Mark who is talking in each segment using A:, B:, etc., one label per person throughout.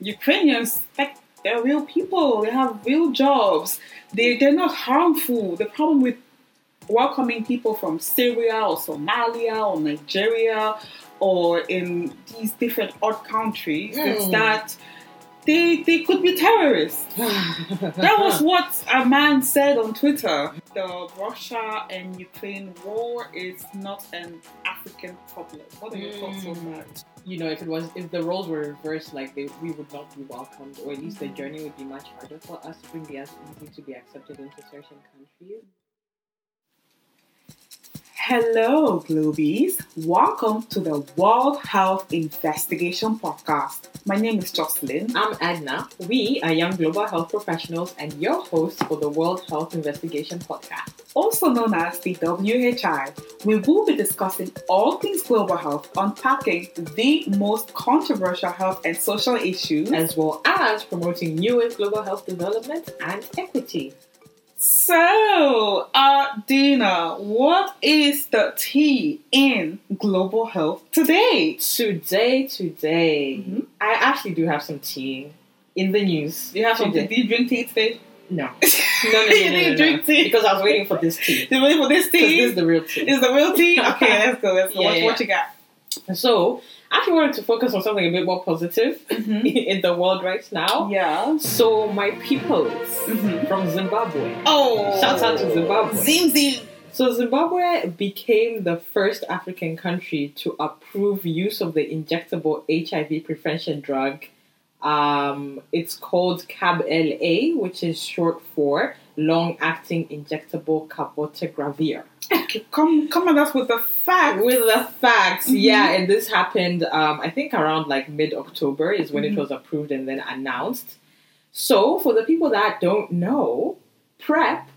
A: Ukrainians, like, they're real people. They have real jobs. They, they're not harmful. The problem with welcoming people from Syria or Somalia or Nigeria or in these different odd countries is
B: Mm.
A: that they, they could be terrorists. That was what a man said on Twitter. The Russia and Ukraine war is not an African problem. What are your hmm. thoughts on that?
B: you know, if it was if the roles were reversed, like they, we would not be welcomed, or at least the hmm. journey would be much harder for us. Wouldn't be as easy to be accepted into certain countries.
A: Hello, Globies. Welcome to the World Health Investigation Podcast. My name is Jocelyn.
B: I'm Edna. We are young global health professionals and your hosts for the World Health Investigation Podcast.
A: also known as the WHI. We will be discussing all things global health, unpacking the most controversial health and social issues.
B: as well as promoting newest global health development and equity.
A: So, uh, Dina, what is the tea in global health today?
B: Today, today,
A: Mhm.
B: I actually do have some tea in the news.
A: You have some
B: tea.
A: Do you drink tea today?
B: No, no, no, no,
A: you
B: no, no,
A: didn't
B: no,
A: drink tea
B: because I was waiting for this tea.
A: You ready for this tea?
B: this is the real tea.
A: Is the real tea? Okay, let's go. Let's go.
B: Yeah,
A: what,
B: yeah.
A: what you got?
B: So, actually wanted to focus on something a bit more positive
A: Mhm.
B: in the world right now.
A: Yeah.
B: So, my peoples
A: Mhm.
B: from Zimbabwe.
A: Oh,
B: Shout out to Zimbabwe.
A: Zim zim.
B: So, Zimbabwe became the first African country to approve use of the injectable HIV prevention drug. Um, it's called CAB-LA, which is short for long-acting injectable cabotegravir.
A: Come come at us with the facts.
B: With the facts,
A: Mhm.
B: yeah, and this happened, um, I think, around like mid October is when
A: Mhm.
B: it was approved and then announced. So, for the people that don't know, PrEP,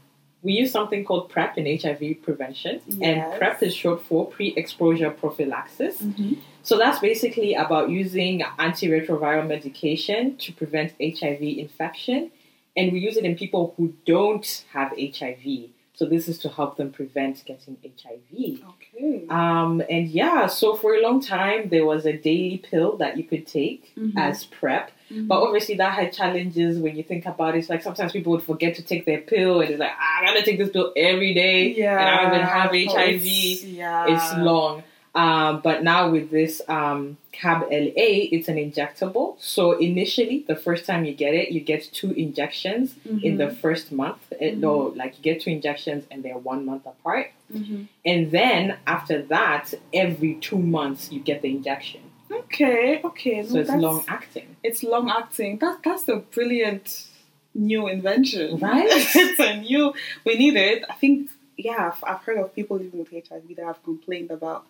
B: we use something called PrEP in HIV prevention,
A: Yes.
B: and PrEP is short for pre exposure prophylaxis.
A: Mhm.
B: So, that's basically about using antiretroviral medication to prevent HIV infection, and we use it in people who don't have HIV. So, this is to help them prevent getting HIV.
A: Okay.
B: Um, and yeah, so for a long time there was a daily pill that you could take
A: Mhm.
B: as PrEP,
A: Mhm.
B: but obviously that had challenges when you think about it. It's like sometimes people would forget to take their pill, and it's like ah, I gotta take this pill every day,
A: yeah,
B: and I don't even have HIV.
A: it's- yeah,
B: It's long. Um, but now with this um, CAB LA, it's an injectable. So initially, the first time you get it, you get two injections in the
A: Mhm.
B: first month.
A: Mhm.
B: No, like you get two injections and they're one month apart.
A: Mhm.
B: And then after that, every two months you get the injection.
A: Okay, okay.
B: So
A: no,
B: it's long acting.
A: It's long acting. That that's a brilliant new invention,
B: Right?
A: it's a new. We need it. I think. Yeah, I've, I've heard of people living with HIV that have complained about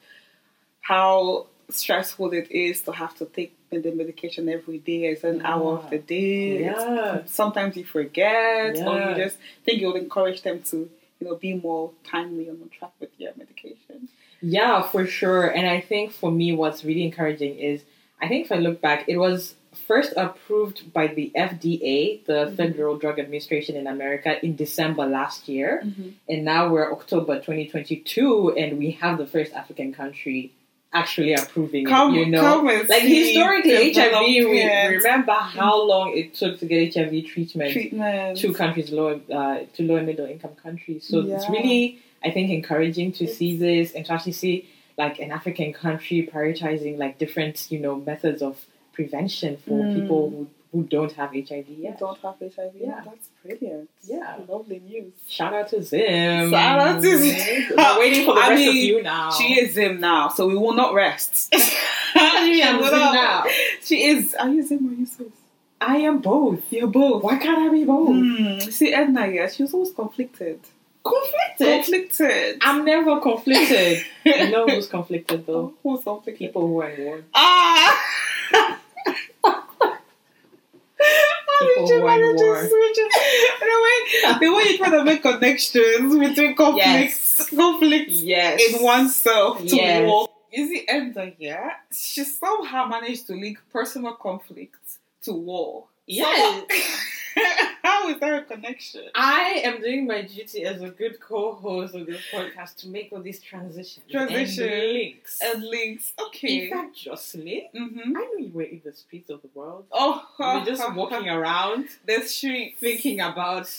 A: how stressful it is to have to take the medication every day. It's an hour of the day. It's-
B: Yeah.
A: sometimes you forget, or you just think it would encourage them to, you know, be more timely and on track with your medication.
B: Yeah, for sure. And I think for me, what's really encouraging is I think if I look back, it was first approved by the FDA, the
A: Mhm.
B: Federal Drug Administration in America, in December last year. And now we're October 2022, and we have the first African country actually approving
A: Come,
B: it. You know, like historically, HIV, we remember how long it took to get HIV treatment
A: treatment.
B: to countries lower uh, to low and middle income countries. So it's really, I think, encouraging to see this and to actually see like an African country prioritizing like different, you know, methods of prevention for
A: Mm.
B: people who, who don't have HIV yet.
A: don't have HIV.
B: Yeah.
A: that's brilliant.
B: Yeah.
A: lovely news.
B: Shout out to Zim.
A: Shout out to Zim.
B: We're waiting for the
A: I
B: rest of you now.
A: She is Zim now, so we will not rest.
B: I am
A: will
B: Zim now.
A: She is. Are you Zim or you Sis?
B: I am both.
A: You're both.
B: Why can't I be both?
A: Hmm. See, Edna, yeah, she was always conflicted.
B: Conflicted.
A: Conflicted.
B: I'm never conflicted. you know who's conflicted though?
A: Who's conflicted?
B: People who are in war.
A: Ah! How
B: People
A: did you
B: in
A: manage to switch it? Anyway, the way you try to make connections between conflicts, conflicts
B: Yes.
A: in oneself to
B: Yes.
A: war. Is the Edna, yeah? She somehow managed to link personal conflicts to war.
B: Yes.
A: How is there a connection?
B: I am doing my duty as a good co-host of this podcast to make all these transitions,
A: Transition.
B: and links.
A: And links. Okay.
B: In fact, Jocelyn,
A: mm-hmm.
B: I know you were in the streets of the world.
A: Oh,
B: You were just walking around,
A: the streets,
B: thinking about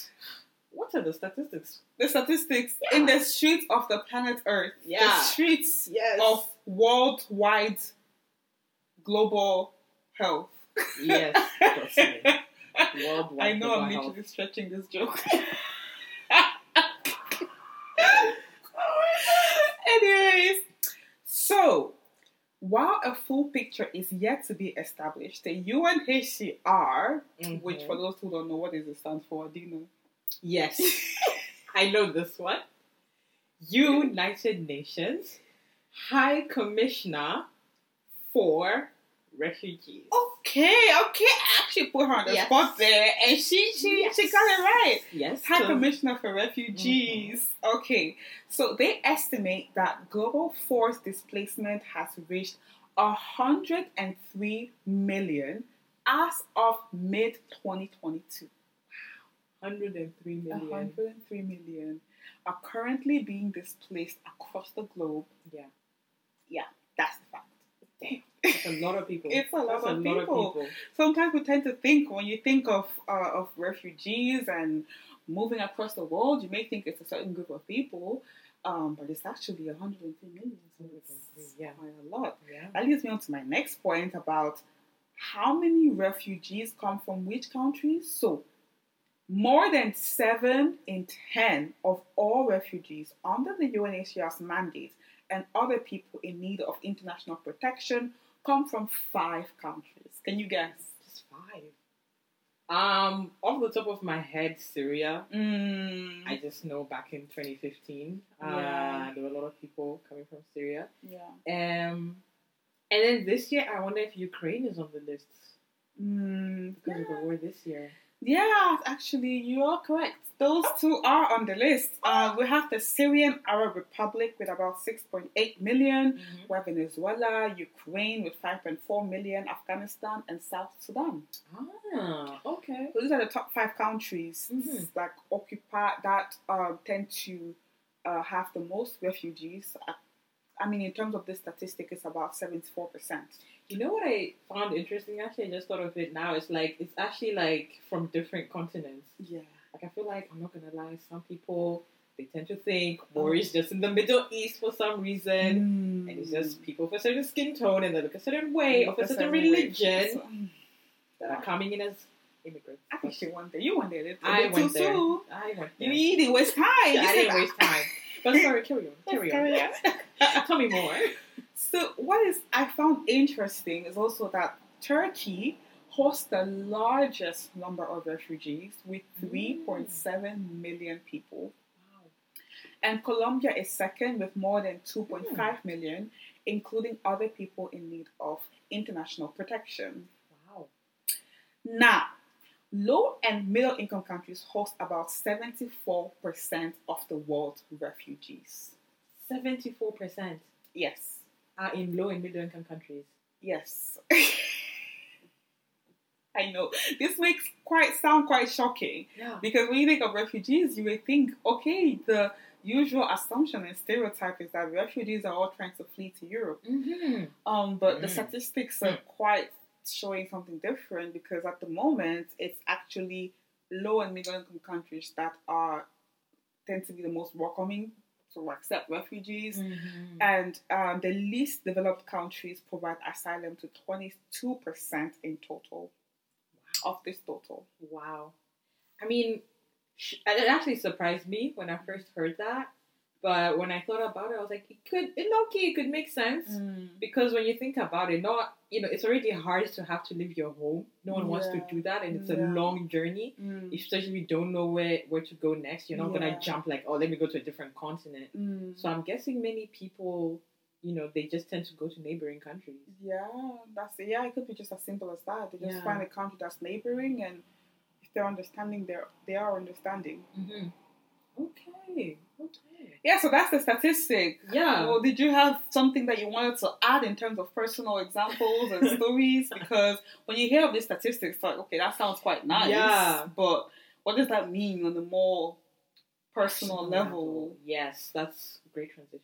B: what are the statistics?
A: the statistics
B: Yeah.
A: in the streets of the planet Earth.
B: Yeah.
A: The streets
B: Yes.
A: of worldwide global health.
B: yes,
A: I know I'm literally stretching this joke. Anyways, so while a full picture is yet to be established, the UNHCR,
B: Mhm.
A: which for those who don't know what does it stand for, do you know?
B: Yes, I know this one. United Nations High Commissioner for Refugees.
A: Okay, okay. I actually put her on the
B: Yes.
A: spot there, and she she
B: Yes.
A: she got it right.
B: Yes.
A: High Commissioner for Refugees. Mm-hmm. Okay, so they estimate that global forced displacement has reached 103 million as of mid 2022.
B: 103 million.
A: 103 million are currently being displaced across the globe.
B: Yeah.
A: Yeah, that's the fact.
B: A lot of people.
A: It's a lot of
B: a lot
A: people.
B: of people.
A: sometimes we tend to think when you think of uh, of refugees and moving across the world, you may think it's a certain group of people, um, but it's actually 103 million. So it's
B: Yeah.
A: quite a lot.
B: Yeah.
A: That leads me on to my next point about how many refugees come from which countries. So, more than seven in ten of all refugees under the UNHCR's mandate and other people in need of international protection come from five countries. Can you guess?
B: Just five. Um, off the top of my head, Syria.
A: Mm,
B: I just know back in 2015,
A: Yeah.
B: uh, there were a lot of people coming from Syria.
A: yeah.
B: Um, and then this year, I wonder if Ukraine is on the list
A: Mm,
B: because of the war this year.
A: Yeah, actually, you are correct. Those two are on the list. Uh, we have the Syrian Arab Republic with about 6.8 million. We have Venezuela, Ukraine with 5.4 million, Afghanistan, and South Sudan.
B: Ah, okay.
A: So these are the top five countries
B: Mhm.
A: that occupy that um, tend to uh, have the most refugees. I, I mean, in terms of this statistic, it's about 74%.
B: You know what I found interesting? Actually, I just thought of it now. It's like it's actually like from different continents.
A: Yeah.
B: Like I feel like I'm not gonna lie. Some people they tend to think war is just in the Middle East for some reason,
A: Mm.
B: and it's just people of a certain skin tone and they look a certain way of a certain
A: way.
B: religion that are coming in as immigrants.
A: I think she won there. You won there.
B: I went
A: too
B: there.
A: soon.
B: I went there.
A: You didn't waste time. You
B: I didn't waste time. But sorry, carry on. Carry on. Tell me more.
A: So, what is I found interesting is also that Turkey hosts the largest number of refugees with
B: Mm.
A: 3.7 million people,
B: Wow.
A: and Colombia is second with more than 2.5
B: Mm.
A: million, including other people in need of international protection.
B: Wow.
A: Now, low and middle income countries host about 74% of the world's refugees.
B: Seventy-four percent
A: Yes.
B: Are in low and middle income countries.
A: Yes. I know. This makes quite sound quite shocking
B: Yeah.
A: because when you think of refugees, you would think, okay, the usual assumption and stereotype is that refugees are all trying to flee to Europe.
B: Mm-hmm.
A: Um, but the
B: Mm.
A: statistics are quite showing something different because at the moment it's actually low and middle income countries that are tend to be the most welcoming to accept refugees.
B: Mm-hmm.
A: And um, the least developed countries provide asylum to 22% in total of this total.
B: Wow. I mean, it actually surprised me when I first heard that. But when I thought about it, I was like, it could, it okay, it could make sense. Because when you think about it, not, you know, it's already hard to have to leave your home. No one wants to do that, and it's a long journey.
A: Mm.
B: Especially if you don't know where, where to go next. You're not
A: Yeah.
B: gonna jump like, oh, let me go to a different continent.
A: Mm.
B: So I'm guessing many people, you know, they just tend to go to neighboring countries.
A: Yeah, that's yeah. It could be just as simple as that. They just
B: Yeah.
A: find a country that's neighboring, and if they're understanding, they're they are understanding.
B: Mm-hmm. Okay. Okay.
A: Yeah, so that's the statistic.
B: Yeah.
A: Well, did you have something that you wanted to add in terms of personal examples and stories? Because when you hear of these statistics, it's like, okay, that sounds quite nice.
B: Yeah.
A: But what does that mean on a more personal level?
B: Yes, that's a great transition.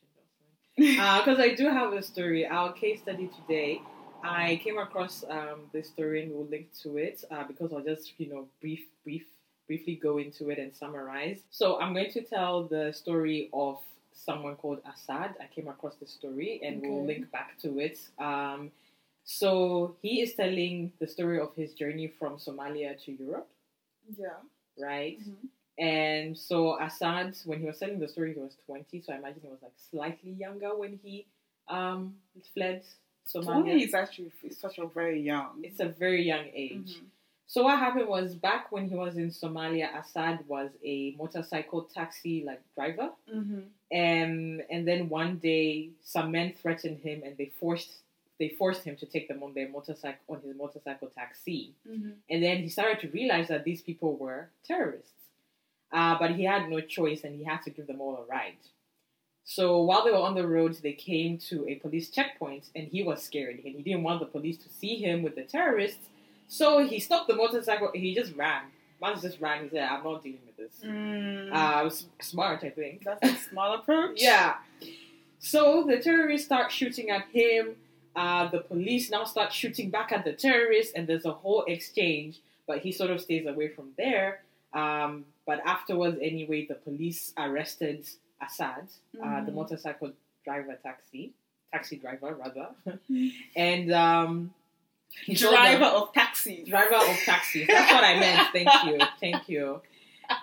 B: Because I do have a story. Our case study today, I came across um, this story and we'll link to it uh, because I'll just, you know, brief, brief, briefly go into it and summarize. So I'm going to tell the story of someone called Asad. I came across the story and we'll link back to it. Um, so he is telling the story of his journey from Somalia to Europe,
A: yeah.
B: right?
A: Mhm.
B: And so Asad, when he was telling the story, he was 20. So I imagine he was like slightly younger when he um, fled Somalia.
A: 20 is actually such a very young.
B: It's a very young age.
A: Mhm.
B: So what happened was back when he was in Somalia, Asad was a motorcycle taxi like driver.
A: Mhm.
B: Um, and then one day some men threatened him and they forced they forced him to take them on their motorcycle on his motorcycle taxi.
A: Mhm.
B: And then he started to realize that these people were terrorists. Uh, but he had no choice and he had to give them all a ride. So while they were on the road, they came to a police checkpoint and he was scared and he didn't want the police to see him with the terrorists. So he stopped the motorcycle he just ran. Once just ran, he said, I'm not dealing with this.
A: Mm.
B: Uh, smart, I think.
A: That's a small approach.
B: Yeah. So the terrorists start shooting at him. Uh, the police now start shooting back at the terrorists, and there's a whole exchange. But he sort of stays away from there. Um, but afterwards, anyway, the police arrested Asad, uh, the
A: Mhm.
B: motorcycle driver, taxi, taxi driver rather, and um, he told them-
A: Driver of taxis.
B: driver of taxis. That's what I meant. Thank you, thank you.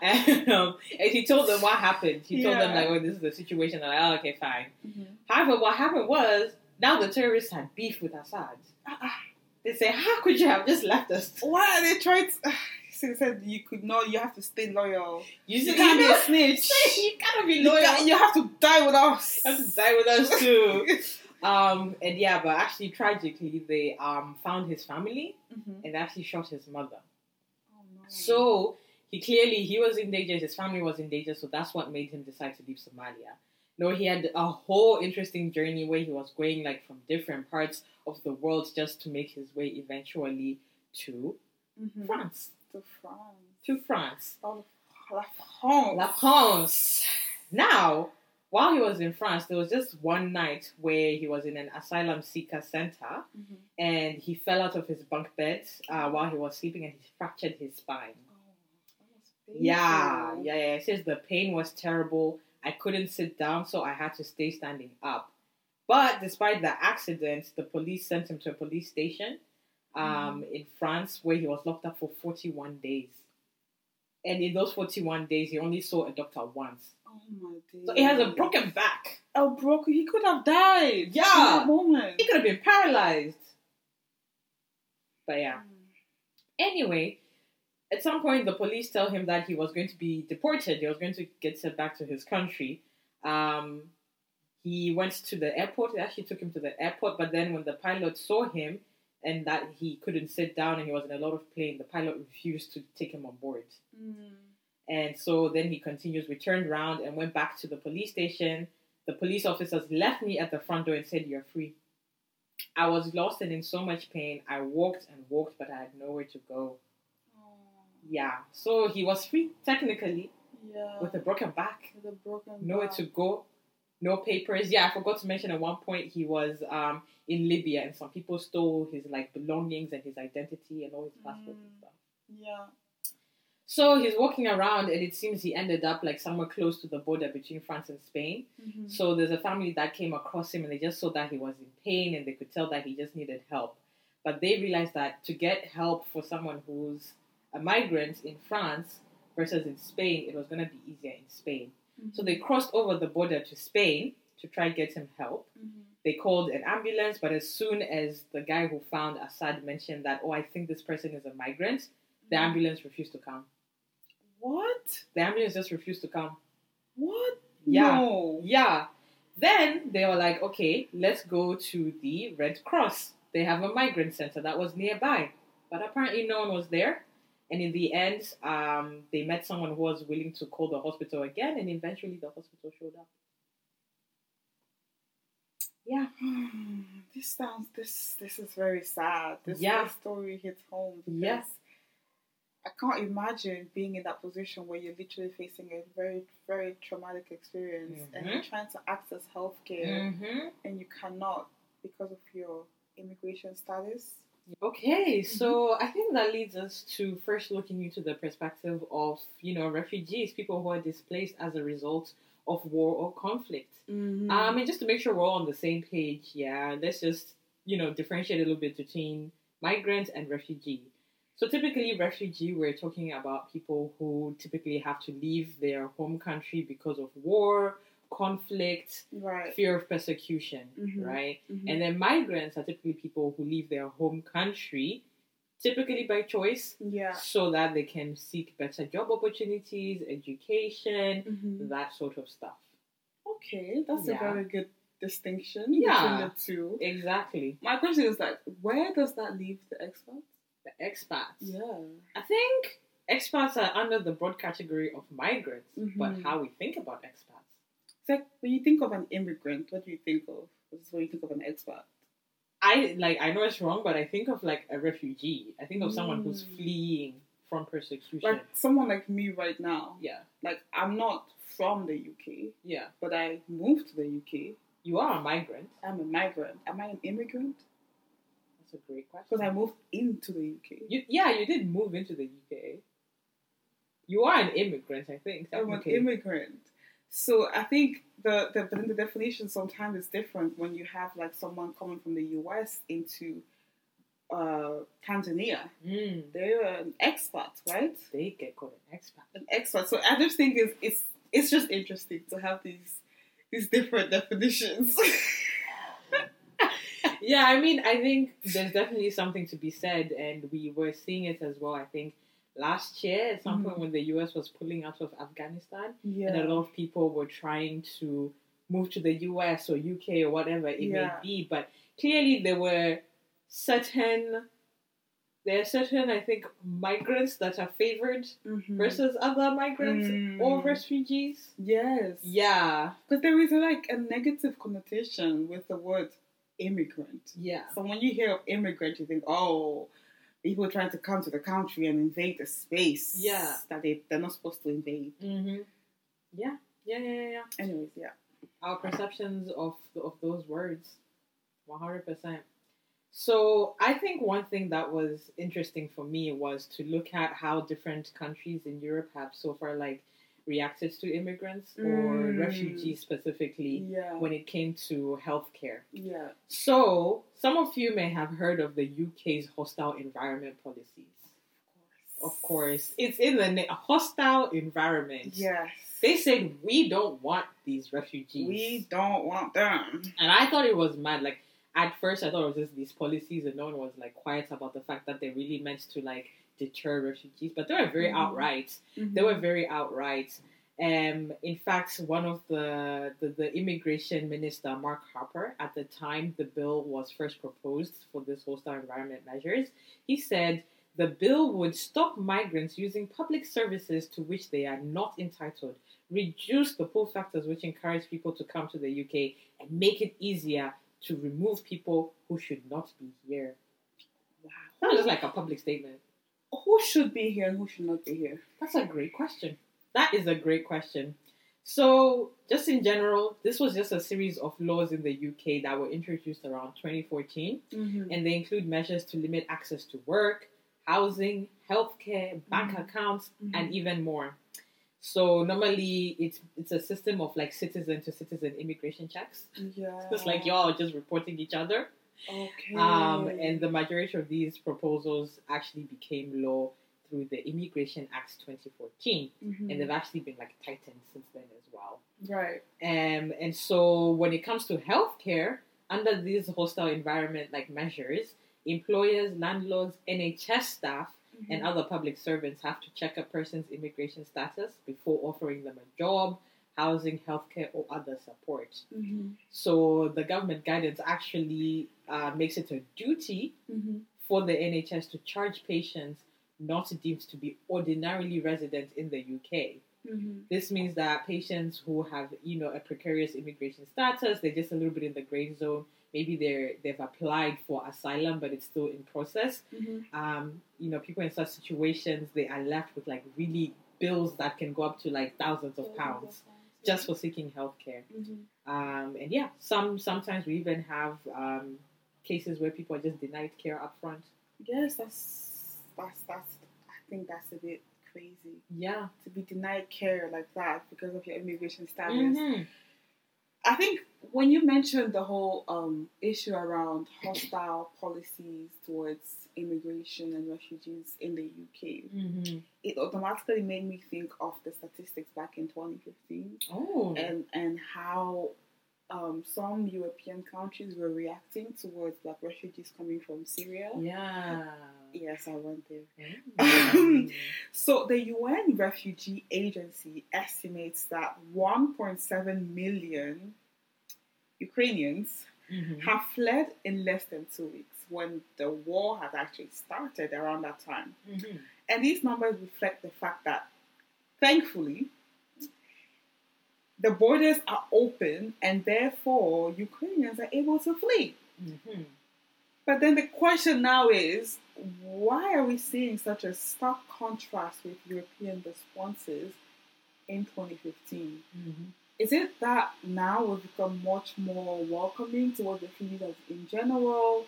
B: And, um, and he told them what happened. He told them like, "Oh, this is the situation." And like, "Oh, okay, fine."
A: Mhm.
B: However, what happened was now the terrorists had beef with Asad. They say, "How could you have just left us?"
A: Why are they trying to? They said you could not. You have to stay loyal.
B: You,
A: You can't be a snitch.
B: you gotta be
A: You,
B: loyal.
A: got- you have to die with us.
B: You have to die with us too. um, and yeah, but actually, tragically, they um found his family
A: Mhm.
B: and actually shot his mother.
A: Oh, no.
B: So he clearly he was in danger. His family was in danger. So that's what made him decide to leave Somalia. No, he had a whole interesting journey where he was going like from different parts of the world just to make his way eventually to
A: Mhm.
B: France.
A: to France.
B: To France,
A: Oh, La France.
B: La France. Now, while he was in France, there was just one night where he was in an asylum seeker center
A: Mhm.
B: and he fell out of his bunk bed uh, while he was sleeping and he fractured his spine.
A: Oh, that was painful.
B: Yeah, yeah, yeah. It says the pain was terrible. I couldn't sit down, so I had to stay standing up. But despite the accident, the police sent him to a police station um, in France where he was locked up for 41 days. And in those 41 days, he only saw a doctor once.
A: Oh my days.
B: So he has a broken back.
A: Oh, broken. He could have died.
B: Yeah.
A: In that moment.
B: He could have been paralyzed. But yeah. Anyway, at some point, the police tell him that he was going to be deported. He was going to get sent back to his country. Um, he went to the airport. They actually took him to the airport, but then when the pilot saw him and that he couldn't sit down and he was in a lot of pain, the pilot refused to take him on board.
A: Mm.
B: And so then he continues, we turned around and went back to the police station. The police officers left me at the front door and said, You're free. I was lost and in so much pain. I walked and walked, but I had nowhere to go.
A: Oh,
B: Yeah. So he was free, technically,
A: yeah.
B: with a broken back,
A: With a broken
B: nowhere
A: back.
B: to go, no papers. Yeah, I forgot to mention at one point he was um, in Libya and some people stole his like belongings and his identity and all his passports and
A: Mm.
B: stuff.
A: Yeah.
B: So he's walking around and it seems he ended up like somewhere close to the border between France and Spain.
A: Mhm.
B: So there's a family that came across him and they just saw that he was in pain and they could tell that he just needed help. But they realized that to get help for someone who's a migrant in France versus in Spain, it was going to be easier in Spain. So they crossed over the border to Spain to try and get him help.
A: Mhm.
B: They called an ambulance, but as soon as the guy who found Asad mentioned that, oh, I think this person is a migrant, the
A: Mhm.
B: ambulance refused to come.
A: What?
B: The ambulance just refused to come.
A: What?
B: Yeah.
A: No.
B: Yeah. Then they were like, okay, let's go to the Red Cross. They have a migrant center that was nearby. But apparently no one was there. And in the end, um, they met someone who was willing to call the hospital again, and eventually the hospital showed up. Yeah.
A: this sounds this this is very sad. This,
B: Yeah.
A: story hits home. Yes.
B: Yeah.
A: I can't imagine being in that position where you're literally facing a very, very traumatic experience and you're
B: Mhm.
A: trying to access healthcare
B: Mm-hmm.
A: and you cannot because of your immigration status.
B: Okay, so I think that leads us to first looking into the perspective of you know refugees, people who are displaced as a result of war or conflict.
A: Mm-hmm.
B: Um, and just to make sure we're all on the same page, yeah, let's just you know differentiate a little bit between migrant and refugee. So typically, refugee, we're talking about people who typically have to leave their home country because of war, conflict,
A: right.
B: fear of persecution,
A: Mhm.
B: right?
A: Mhm.
B: And then migrants are typically people who leave their home country, typically by choice,
A: yeah.
B: so that they can seek better job opportunities, education,
A: Mhm.
B: that sort of stuff.
A: Okay, that's
B: Yeah.
A: a very good distinction
B: Yeah.
A: between the two.
B: Exactly.
A: My question is like, where does that leave the expats?
B: Expats.
A: Yeah.
B: I think expats are under the broad category of migrants, but
A: Mhm.
B: how we think about expats.
A: It's like when you think of an immigrant, what do you think of? Is when you think of an expat.
B: I like I know it's wrong, but I think of like a refugee. I think of someone who's
A: Mm.
B: fleeing from persecution.
A: Like someone like me right now.
B: yeah,
A: Like I'm not from the UK,
B: yeah.
A: but I moved to the UK.
B: You are a migrant.
A: I'm a migrant. Am I an immigrant?
B: That's a great question.
A: Because I moved into the UK.
B: You, yeah, you did move into the UK. You are an immigrant, I think.
A: I'm an immigrant. So I think the, the the the definition sometimes is different when you have like someone coming from the US into uh, Tanzania.
B: Mm,
A: They're an expat, right?
B: they get called an expat.
A: An expat. So I just think it's it's it's just interesting to have these these different definitions.
B: yeah, I mean, I think there's definitely something to be said, and we were seeing it as well. I think last year, at some
A: Mhm.
B: point when the US was pulling out of Afghanistan,
A: yeah.
B: and a lot of people were trying to move to the US or UK or whatever it
A: Yeah.
B: may be, but clearly there were certain. There are certain, I think, migrants that are favored
A: Mhm.
B: versus other migrants
A: Mm.
B: or refugees.
A: Yes.
B: Yeah,
A: Because there is like a negative connotation with the word immigrant.
B: yeah,
A: So when you hear of immigrant, you think, oh, people trying to come to the country and invade the space
B: Yeah.
A: that they, they're not supposed to invade.
B: mm-hmm. yeah, yeah, yeah, yeah, yeah.
A: Anyways, yeah.
B: Our perceptions of of those words, one hundred percent. So I think one thing that was interesting for me was to look at how different countries in Europe have so far like reacted to immigrants or
A: Mm.
B: refugees specifically
A: Yeah.
B: when it came to healthcare.
A: yeah.
B: So some of you may have heard of the UK's hostile environment policies. Of course, it's in the na- hostile environment.
A: Yes.
B: They said we don't want these refugees.
A: we don't want them.
B: And I thought it was mad. Like at first, I thought it was just these policies, and no one was like quiet about the fact that they really meant to like deter refugees. But they were very
A: Mhm.
B: outright. They were very outright. Um, in fact, one of the, the the immigration minister, Mark Harper, at the time the bill was first proposed for this hostile environment measures, he said the bill would stop migrants using public services to which they are not entitled, reduce the pull factors which encourage people to come to the UK, and make it easier to remove people who should not be here.
A: Wow.
B: That was just like a public statement.
A: Who should be here and who should not be here?
B: That's a great question. That is a great question. So, just in general, this was just a series of laws in the UK that were introduced around 2014,
A: Mm-hmm.
B: and they include measures to limit access to work, housing, healthcare, bank
A: Mhm.
B: accounts,
A: Mhm.
B: and even more. So normally it's it's a system of like citizen to citizen immigration checks.
A: Yeah.
B: It's like y'all are just reporting each other.
A: Okay.
B: Um, and the majority of these proposals actually became law through the Immigration Act 2014,
A: Mhm.
B: and they've actually been like tightened since then as well.
A: right.
B: Um, and so when it comes to healthcare, under these hostile environment like measures, employers, landlords, NHS staff,
A: Mm-hmm.
B: and other public servants have to check a person's immigration status before offering them a job, housing, healthcare, or other support.
A: Mm-hmm.
B: So the government guidance actually uh, makes it a duty
A: Mm-hmm.
B: for the NHS to charge patients not deemed to be ordinarily resident in the UK.
A: Mm-hmm.
B: This means that patients who have, you know, a precarious immigration status, they're just a little bit in the gray zone. Maybe they're they've applied for asylum, but it's still in process.
A: Mm-hmm.
B: Um, you know, people in such situations, they are left with like really bills that can go up to like thousands of pounds just for seeking healthcare.
A: Mm-hmm.
B: Um, and yeah, some sometimes we even have um, cases where people are just denied care up front.
A: Yes, that's that's that's. I think that's a bit crazy
B: Yeah.
A: to be denied care like that because of your immigration status.
B: Mhm.
A: I think when you mentioned the whole um, issue around hostile policies towards immigration and refugees in the UK,
B: Mhm.
A: it automatically made me think of the statistics back in 2015
B: Oh.
A: and and how um, some European countries were reacting towards black refugees coming from Syria.
B: yeah.
A: Yes, I went there.
B: Mm.
A: So the UN Refugee Agency estimates that 1.7 million Ukrainians
B: Mhm.
A: have fled in less than two weeks when the war had actually started around that time.
B: Mhm.
A: And these numbers reflect the fact that, thankfully, the borders are open and therefore Ukrainians are able to flee.
B: Mhm.
A: But then the question now is why are we seeing such a stark contrast with European responses in 2015?
B: Mhm.
A: Is it that now we've become much more welcoming towards refugees in general?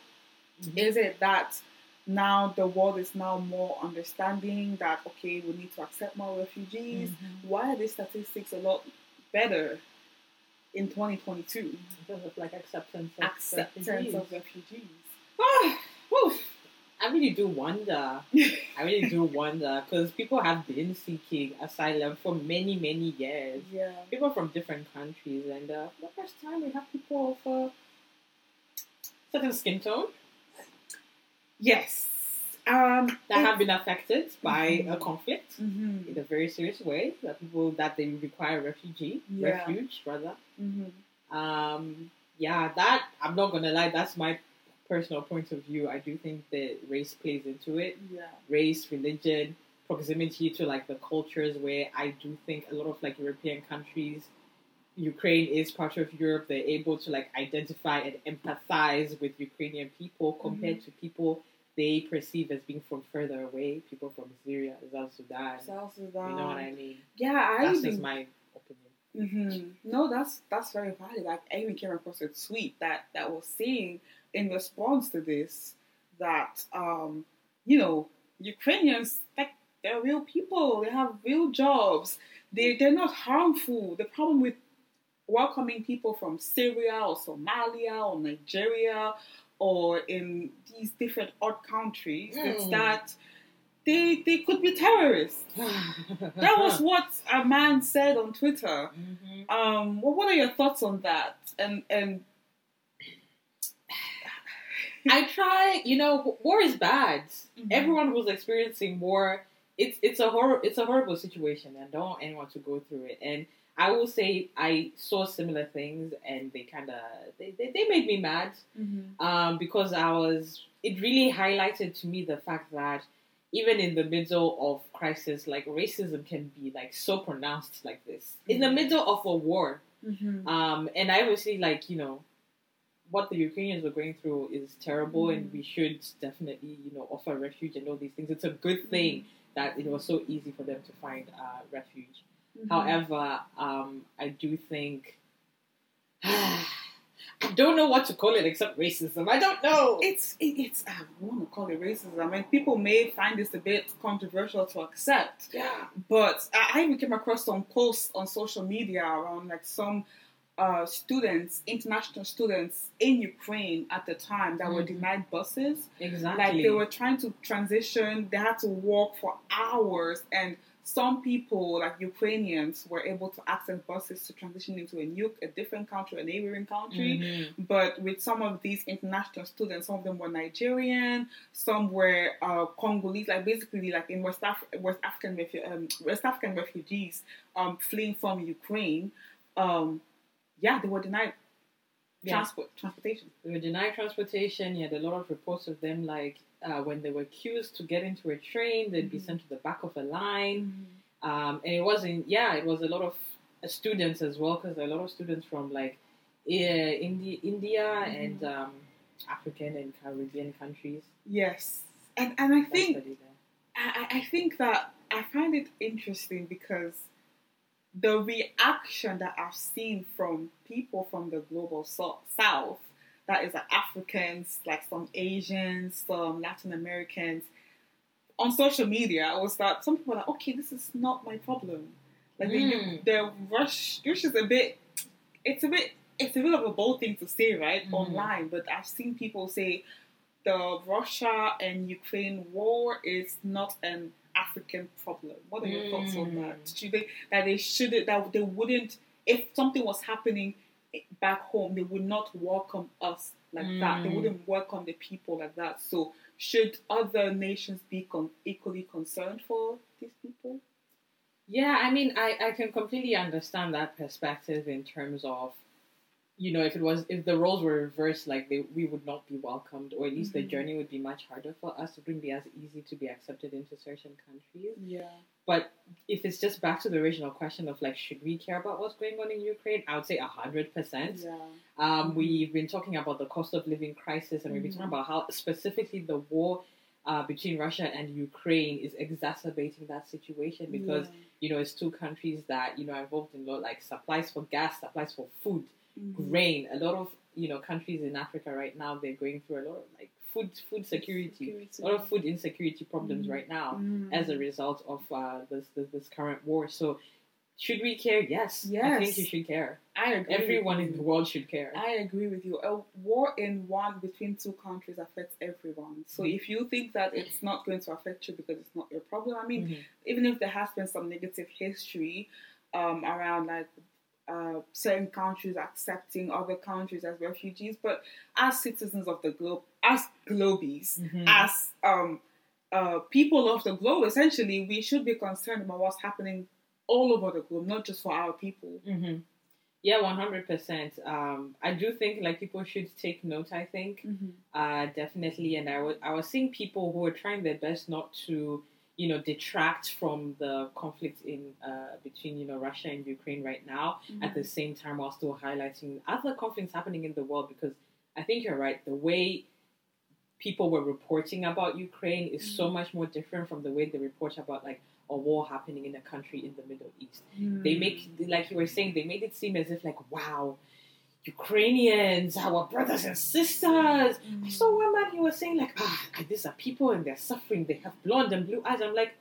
B: Mhm.
A: Is it that now the world is now more understanding that okay, we need to accept more refugees?
B: Mhm.
A: Why are these statistics a lot better in 2022?
B: Because of like acceptance of
A: Acceptance
B: refugees.
A: of refugees. Ah.
B: I really do wonder. I really do wonder because people have been seeking asylum for many, many years.
A: yeah.
B: People from different countries, and uh, for the first time, we have people of a certain skin tone
A: Yes. Um,
B: that have been affected by a
A: Mhm.
B: conflict
A: hmm
B: in a very serious way. That people that they require refugee,
A: Yeah.
B: refuge rather.
A: hmm
B: Um, yeah, that I'm not gonna lie. That's my personal point of view. I do think that race plays into it.
A: Yeah.
B: race, religion, proximity to like the cultures where I do think a lot of like European countries, Ukraine is part of Europe, they're able to like identify and empathize with Ukrainian people compared to people they perceive as being from further away, people from Syria, South Sudan.
A: South Sudan.
B: You know what I mean?
A: Yeah, I
B: That's
A: even,
B: just my opinion.
A: hmm No, that's that's very valid. Like I even came across a tweet that that was saying in response to this that um, you know Ukrainians like they're real people. They have real jobs. They they're not harmful. The problem with welcoming people from Syria or Somalia or Nigeria or in these different odd countries
B: Mm.
A: that they they could be terrorists. That was what a man said on Twitter.
B: Mhm.
A: Um, well, what are your thoughts on that? And and
B: I try, you know, war is bad.
A: Mhm.
B: Everyone who's experiencing war, it's it's a hor- it's a horrible situation, and I don't want anyone to go through it. And I will say I saw similar things, and they kind of they, they, they made me mad um, because I was. It really highlighted to me the fact that even in the middle of crisis, like racism can be like so pronounced like this in the
A: Mhm.
B: middle of a war.
A: Mhm.
B: Um, and I say, like, you know, what the Ukrainians were going through is terrible, and we should definitely, you know, offer refuge and all these things. It's a good thing that it was so easy for them to find uh, refuge.
A: Mhm.
B: However, um, I do think. I don't know what to call it except racism. I don't know.
A: it's it, it's I want to call it racism. I mean, people may find this a bit controversial to accept,
B: yeah.
A: but I, I even came across some posts on social media around like some uh, students, international students in Ukraine at the time that were
B: Mhm.
A: denied buses.
B: Exactly.
A: Like they were trying to transition, they had to walk for hours, and some people, like Ukrainians, were able to access buses to transition into a new, a different country, a neighboring country.
B: Mhm.
A: But with some of these international students, some of them were Nigerian, some were uh, Congolese, like basically like in West, Af- West African refu- um, West African refugees um, fleeing from Ukraine. Um, yeah, they were denied
B: Yeah.
A: transport transportation.
B: They were denied transportation. You had a lot of reports of them, like uh, when they were queues to get into a train, they'd be
A: Mhm.
B: sent to the back of a line. Um, and it wasn't, yeah, it was a lot of uh, students as well, because a lot of students from like uh, Indi- India and um, African and Caribbean countries.
A: Yes, and and I think
B: studied there.
A: I, I I think that I find it interesting because the reaction that I've seen from people from the global so- south, that is like Africans, like some Asians, some Latin Americans, on social media was that some people are like, okay, this is not my problem. Like
B: Mm.
A: the rush, which is a bit, it's a bit, it's a bit of a bold thing to say, right,
B: Mhm.
A: online. But I've seen people say the Russia and Ukraine war is not an African problem. What are your thoughts on
B: Mm.
A: that? Do you think that they shouldn't, that they wouldn't if something was happening back home, they would not welcome us like that. They
B: Mm.
A: wouldn't welcome the people like that. So should other nations be con- equally concerned for these people?
B: Yeah, I mean, I, I can completely understand that perspective in terms of, you know, if it was if the roles were reversed, like they, we would not be welcomed, or at least the
A: Mhm.
B: journey would be much harder for us. It wouldn't be as easy to be accepted into certain countries.
A: Yeah.
B: But if it's just back to the original question of like, should we care about what's going on in Ukraine? I would say hundred percent.
A: Yeah.
B: Um, we've been talking about the cost of living crisis, and we've been talking about how specifically the war uh, between Russia and Ukraine is exacerbating that situation because you know it's two countries that you know are involved in a lot like supplies for gas, supplies for food, Grain. A lot of you know countries in Africa right now they're going through a lot of like food food security, a lot of food insecurity problems
A: Mhm.
B: right now
A: Mhm.
B: as a result of uh, this, this this current war. So should we care? Yes,
A: Yes.
B: I think you should care.
A: I agree.
B: Everyone in the world should care.
A: I agree with you. A war in one between two countries affects everyone. So
B: Mm-hmm.
A: if you think that it's not going to affect you because it's not your problem, I mean,
B: Mhm.
A: even if there has been some negative history um, around like uh, certain countries accepting other countries as refugees, but as citizens of the globe, as globies,
B: Mhm.
A: as um, uh, people of the globe, essentially, we should be concerned about what's happening all over the globe, not just for our people.
B: hmm Yeah, one hundred percent. Um, I do think like people should take note. I think uh, definitely, and I was I was seeing people who are trying their best not to you know detract from the conflict in uh, between you know Russia and Ukraine right now. At mm-hmm. the same time, while still highlighting other conflicts happening in the world, because I think you're right. The way people were reporting about Ukraine is so mm-hmm. much more different from the way they report about like a war happening in a country in the Middle East they mm. make like you were saying they made it seem as if like wow ukrainians our brothers and sisters i saw one man he was saying like ah these are people and they're suffering they have blonde and blue eyes i'm like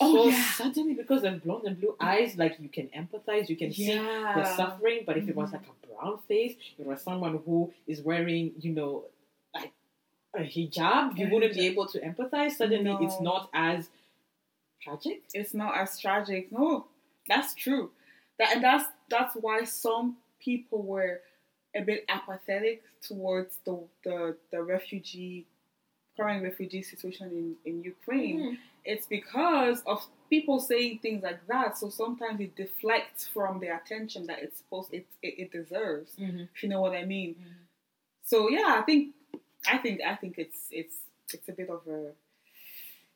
A: Oh,
B: so
A: yeah.
B: suddenly because of blonde and blue eyes like you can empathize you can see
A: yeah.
B: the suffering but if it was like a brown face it was someone who is wearing you know like a hijab you wouldn't be able to empathize suddenly it's not as tragic
A: it's not as tragic. No, that's true. That and that's that's why some people were a bit apathetic towards the the, the refugee current refugee situation in, in Ukraine. It's because of people saying things like that. So sometimes it deflects from the attention that it's supposed it it, it deserves.
B: Mhm.
A: If you know what I mean.
B: Mhm.
A: So yeah, I think I think I think it's it's it's a bit of a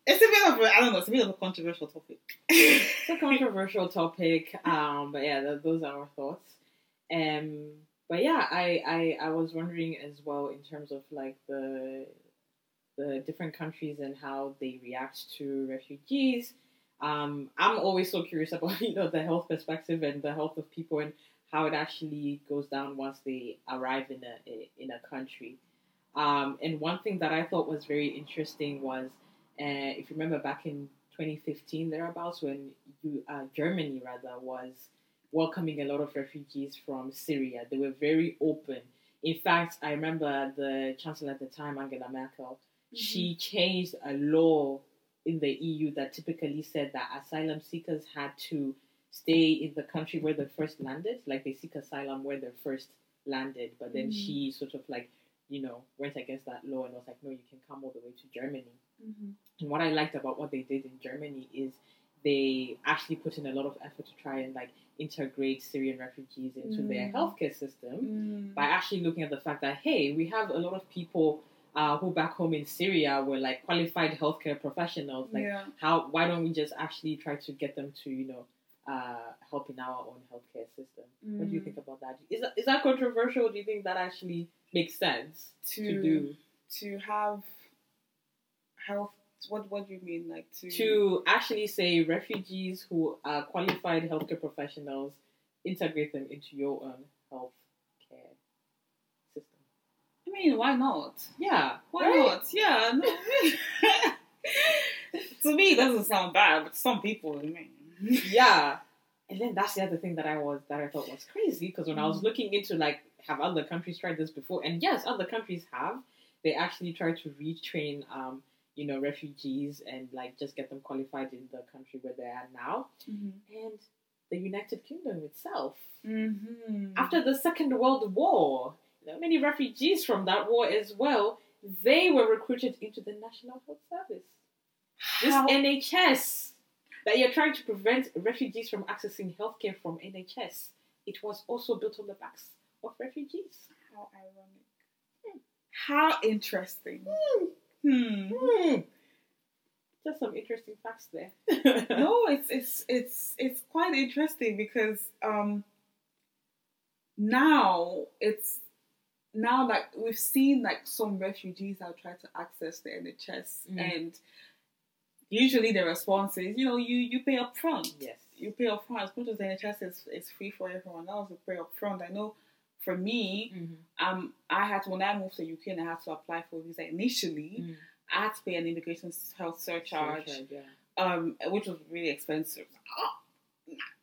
A: it's a bit of a I don't know, it's a bit of a controversial topic.
B: It's a controversial topic, um, but yeah, th- those are our thoughts. Um, but yeah, I, I I was wondering as well in terms of like the the different countries and how they react to refugees. Um, I'm always so curious about you know the health perspective and the health of people and how it actually goes down once they arrive in a in a country. Um, and one thing that I thought was very interesting was, uh, if you remember back in 2015 thereabouts, when you, uh, Germany rather was welcoming a lot of refugees from Syria, they were very open. In fact, I remember the chancellor at the time, Angela Merkel, she changed a law in the EU that typically said that asylum seekers had to stay in the country where they first landed, like they seek asylum where they first landed. But then
A: Mhm.
B: she sort of like, you know, went against that law and was like, no, you can come all the way to Germany.
A: Mhm.
B: And what I liked about what they did in Germany is they actually put in a lot of effort to try and like integrate Syrian refugees into their
A: Mm.
B: healthcare system
A: Mm.
B: by actually looking at the fact that hey, we have a lot of people uh, who back home in Syria were like qualified healthcare professionals. Like,
A: yeah.
B: how? Why don't we just actually try to get them to you know uh, help in our own healthcare system? What do you
A: Mm.
B: think about that? Is that is that controversial? Do you think that actually makes sense
A: to,
B: to do?
A: to have health? What what do you mean? Like to
B: To actually say refugees who are qualified healthcare professionals, integrate them into your own healthcare system.
A: I mean, why not?
B: Yeah,
A: Why
B: right?
A: not? Yeah. No. to me, it doesn't sound bad, but some people, I mean.
B: yeah and then that's the other thing that i was that i thought was crazy because when i was looking into like have other countries tried this before and yes other countries have they actually try to retrain um you know refugees and like just get them qualified in the country where they are now mm-hmm. and the united kingdom itself
A: Mm-hmm.
B: after the second world war there are many refugees from that war as well they were recruited into the national health service this
A: How-
B: NHS that you're trying to prevent refugees from accessing healthcare from NHS. It was also built on the backs of refugees.
A: How ironic. Hmm. How interesting. Hmm.
B: Hmm. Hmm. Just some interesting facts there.
A: no, it's it's it's it's quite interesting because um now it's now like we've seen like some refugees that try to access the NHS
B: Mm.
A: and usually the response is, you know, you you pay up front.
B: yes.
A: You pay up front as much as the NHS is, is free for everyone else, you pay up front. I know for me,
B: Mhm.
A: um I had to when I moved to UK and I had to apply for a visa initially,
B: Mm.
A: I had to pay an immigration health surcharge
B: Surcharge, yeah.
A: um, which was really expensive. Ah,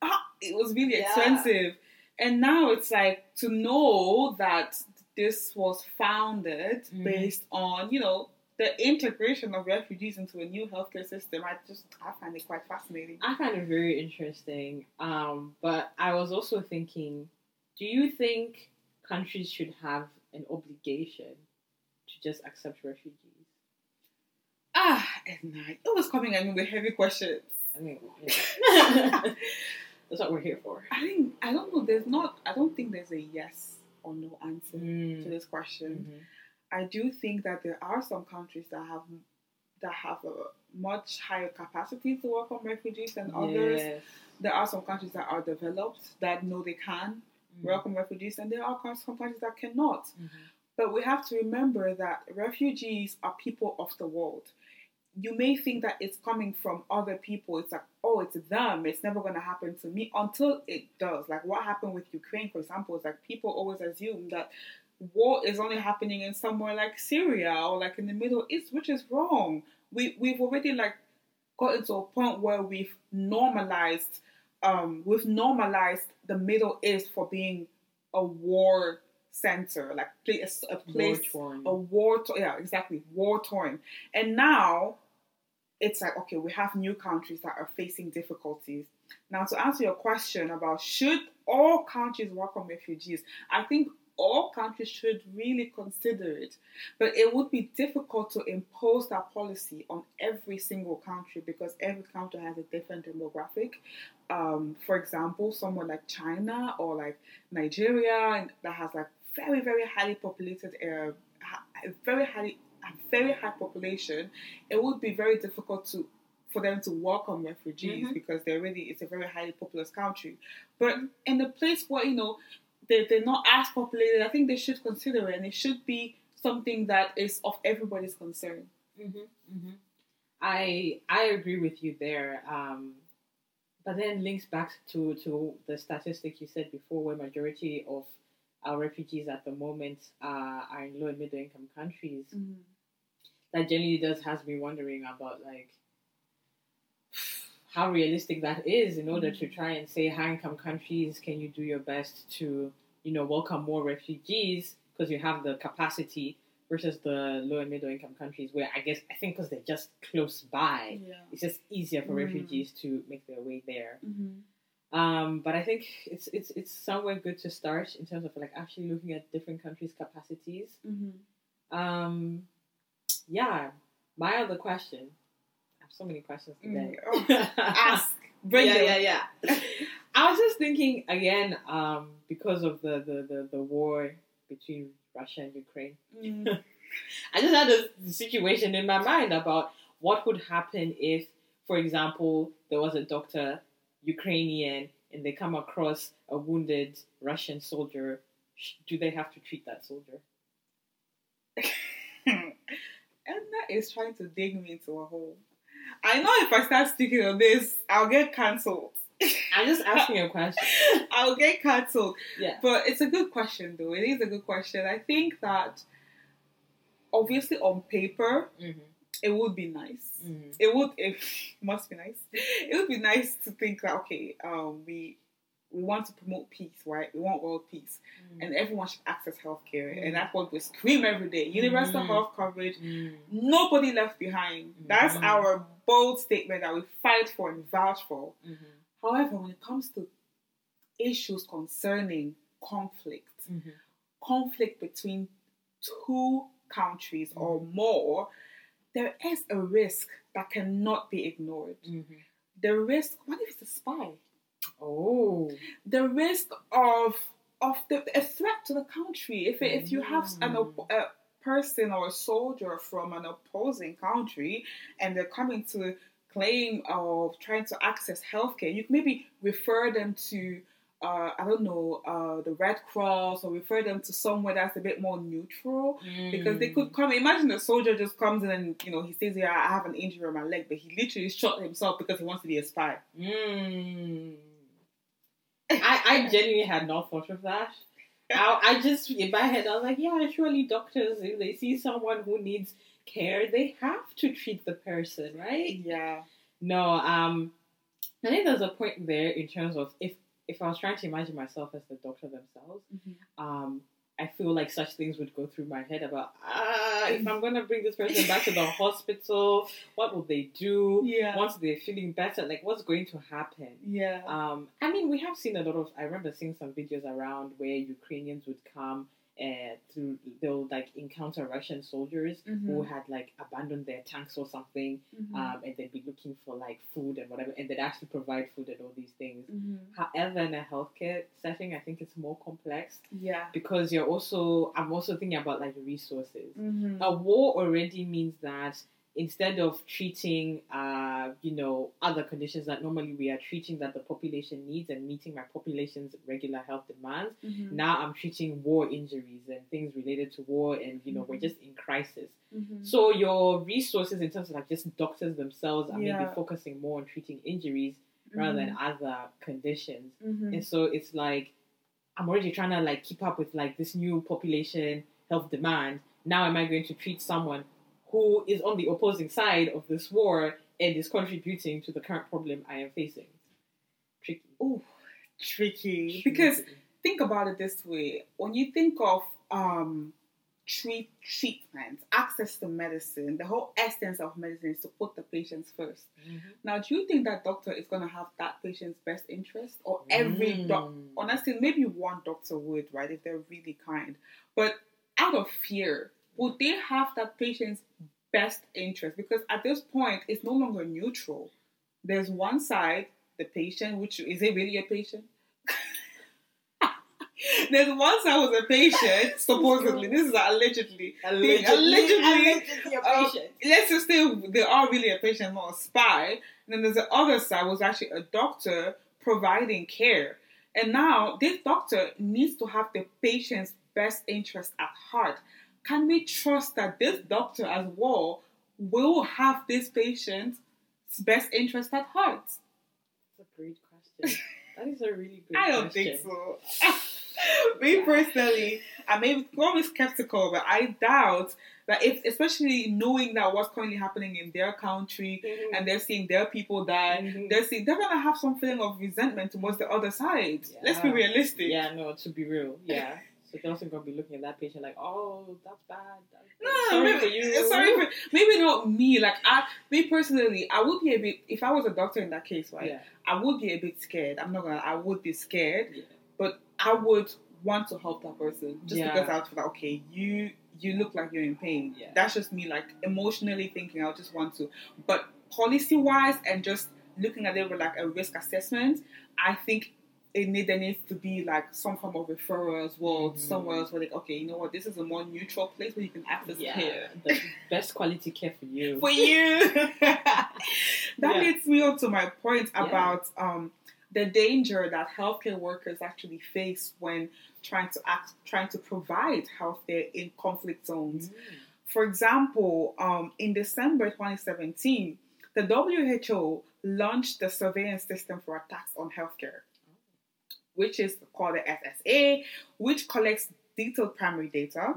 A: ah, it was really
B: Yeah.
A: expensive, and now it's like to know that this was founded
B: Mhm.
A: based on you know the integration of refugees into a new healthcare system. I just I find it quite fascinating.
B: I find it very interesting. Um, but I was also thinking, do you think countries should have an obligation to just accept refugees?
A: Ah, Edna, it was coming at me with heavy questions.
B: I mean, yeah. that's what we're here for.
A: I think I don't know. There's not. I don't think there's a yes or no answer to
B: Mm.
A: this question.
B: Mhm.
A: I do think that there are some countries that have that have a much higher capacity to welcome refugees than others.
B: Yes.
A: There are some countries that are developed that know they can
B: Mm.
A: welcome refugees, and there are some countries that cannot.
B: Mhm.
A: But we have to remember that refugees are people of the world. You may think that it's coming from other people. It's like, oh, it's them. It's never going to happen to me until it does. Like what happened with Ukraine, for example, is like people always assume that war is only happening in somewhere like Syria or like in the Middle East, which is wrong. We we've already like gotten to a point where we've normalized um we've normalized the Middle East for being a war center, like place a place
B: War-torn.
A: a war to- yeah exactly war torn and now it's like okay we have new countries that are facing difficulties now to answer your question about should all countries welcome refugees i think all countries should really consider it. But it would be difficult to impose that policy on every single country because every country has a different demographic. Um, for example somewhere like china or like nigeria that has like very very highly populated uh, very highly very high population it would be very difficult to for them to welcome refugees
B: Mhm.
A: because they're really it's a very highly populous country. But in a place where you know they, they're not as populated i think they should consider it and it should be something that is of everybody's concern
B: hmm hmm I I agree with you there. Um, but then links back to to the statistic you said before, where majority of our refugees at the moment uh, are in low and middle income countries. That generally does has me wondering about like how realistic that is in order to try and say high income countries can you do your best to you know welcome more refugees because you have the capacity versus the low and middle income countries where I guess I think because they're just close by
A: yeah
B: it's just easier for
A: Mm.
B: refugees to make their way there
A: mm-hmm.
B: um, but I think it's it's it's somewhere good to start in terms of like actually looking at different countries capacities
A: Mm-hmm.
B: um, yeah my other question have so many questions
A: Mm,
B: today.
A: oh, ask. Bring
B: yeah,
A: them.
B: yeah, yeah. I was just thinking again, um, because of the, the, the, the war between Russia and Ukraine.
A: Mm,
B: I just had a situation in my mind about what would happen if, for example, there was a doctor, Ukrainian, and they come across a wounded Russian soldier. Do they have to treat that soldier?
A: Edna is trying to dig me into a hole. I know if I start speaking on this, I'll get cancelled.
B: I'm just asking a question.
A: I'll get cancelled.
B: Yeah.
A: But it's a good question, though. It is a good question. I think that obviously on paper,
B: Mm-hmm.
A: it would be nice.
B: Mm-hmm.
A: It would. It must be nice. It would be nice to think that okay, um, we we want to promote peace, right? We want world peace, and everyone should access healthcare,
B: Mm.
A: and that's what we scream every day: universal
B: Mm.
A: health coverage,
B: Mm.
A: nobody left behind. That's
B: Mhm.
A: our bold statement that we fight for and vouch for.
B: Mm-hmm.
A: However, when it comes to issues concerning conflict,
B: Mm-hmm.
A: conflict between two countries or more, there is a risk that cannot be ignored.
B: Mm-hmm.
A: The risk, what if it's a spy?
B: Oh.
A: The risk of of the a threat to the country. If if you have an mm. op- a person or a soldier from an opposing country and they're coming to claim of trying to access healthcare, you maybe refer them to uh, I don't know uh, the Red Cross or refer them to somewhere that's a bit more neutral because they could come. Imagine a soldier just comes in and you know he says, "Yeah, I have an injury on my leg," but he literally shot himself because he wants to be a spy.
B: Mm. I, I genuinely had not thought of that. I, I just, in my head, I was like, yeah, surely doctors, if they see someone who needs care, they have to treat the person, right?
A: Yeah.
B: No, um, I think there's a point there in terms of if if I was trying to imagine myself as the doctor themselves, um, I feel like such things would go through my head about ah, if I'm gonna bring this person back to the hospital, what will they do?
A: Yeah.
B: Once they're feeling better, like what's going to happen?
A: Yeah.
B: Um, I mean, we have seen a lot of. I remember seeing some videos around where Ukrainians would come and to they'll like encounter Russian soldiers who had like abandoned their tanks or something,
A: Mm-hmm.
B: um, and they'd be looking for like food and whatever, and they'd actually provide food and all these things.
A: Mm-hmm.
B: However, in a healthcare setting, I think it's more complex
A: Yeah.
B: because you're also. I'm also thinking about like resources.
A: Mm-hmm.
B: A war already means that instead of treating, uh, you know, other conditions that normally we are treating that the population needs and meeting my population's regular health demands,
A: Mm-hmm.
B: now I'm treating war injuries and things related to war, and you know, we're
A: Mhm.
B: just in crisis.
A: Mm-hmm.
B: So your resources in terms of like just doctors themselves are maybe
A: Yeah.
B: focusing more on treating injuries rather than other conditions.
A: Mm-hmm.
B: And so it's like I'm already trying to like keep up with like this new population health demand. Now am I going to treat someone who is on the opposing side of this war and is contributing to the current problem I am facing? Tricky.
A: Ooh, tricky. Because think about it this way: when you think of um, treat treatment, access to medicine, the whole essence of medicine is to put the patients first.
B: Mhm.
A: Now, do you think that doctor is going to have that patient's best interest, or every
B: Mm.
A: doctor? Honestly, maybe one doctor would, right, if they're really kind. But out of fear, would they have that patient's best interest? Because at this point, it's no longer neutral. There's one side, the patient, which is it really a patient? There's one side was a patient, supposedly. This is allegedly.
B: Allegedly,
A: Allegedly,
B: allegedly a
A: uh,
B: patient.
A: let's just say they are really a patient, not a spy. And then there's the other side was actually a doctor providing care. And now this doctor needs to have the patient's best interest at heart. Can we trust that this doctor as well will have this patient's best interest at heart?
B: That's a great question. That is a really good question.
A: I don't
B: question.
A: think so. Me personally, I may be always skeptical, but I doubt that if, especially knowing that what's currently happening in their country
B: Mhm.
A: and they're seeing their people die,
B: Mhm.
A: they're seeing they're gonna have some feeling of resentment towards the other side. Let's be realistic.
B: Yeah, no, to be real, yeah. So they're also gonna be looking at that patient like, oh, that's bad. That's
A: No,
B: sorry
A: maybe,
B: for you.
A: sorry for maybe not me. Like I, me personally, I would be a bit. If I was a doctor in that case, right,
B: Yeah,
A: I would be a bit scared. I'm not gonna. I would be scared,
B: yeah.
A: but I would want to help that person just
B: Yeah.
A: because I would feel like, okay, you you look like you're in pain.
B: Yeah.
A: That's just me, like emotionally thinking. I just want to, but policy wise and just looking at it with like a risk assessment, I think it need, there needs to be like some form of referral as well
B: Mhm.
A: somewhere else where like okay you know what this is a more neutral place where you can access care
B: the best quality care for you.
A: for you. that
B: Yeah.
A: leads me on to my point
B: Yeah.
A: about um, the danger that healthcare workers actually face when trying to act, trying to provide healthcare in conflict zones. For example, um, in December 2017, the WHO launched the surveillance system for attacks on healthcare, which is called the SSA, which collects detailed primary data.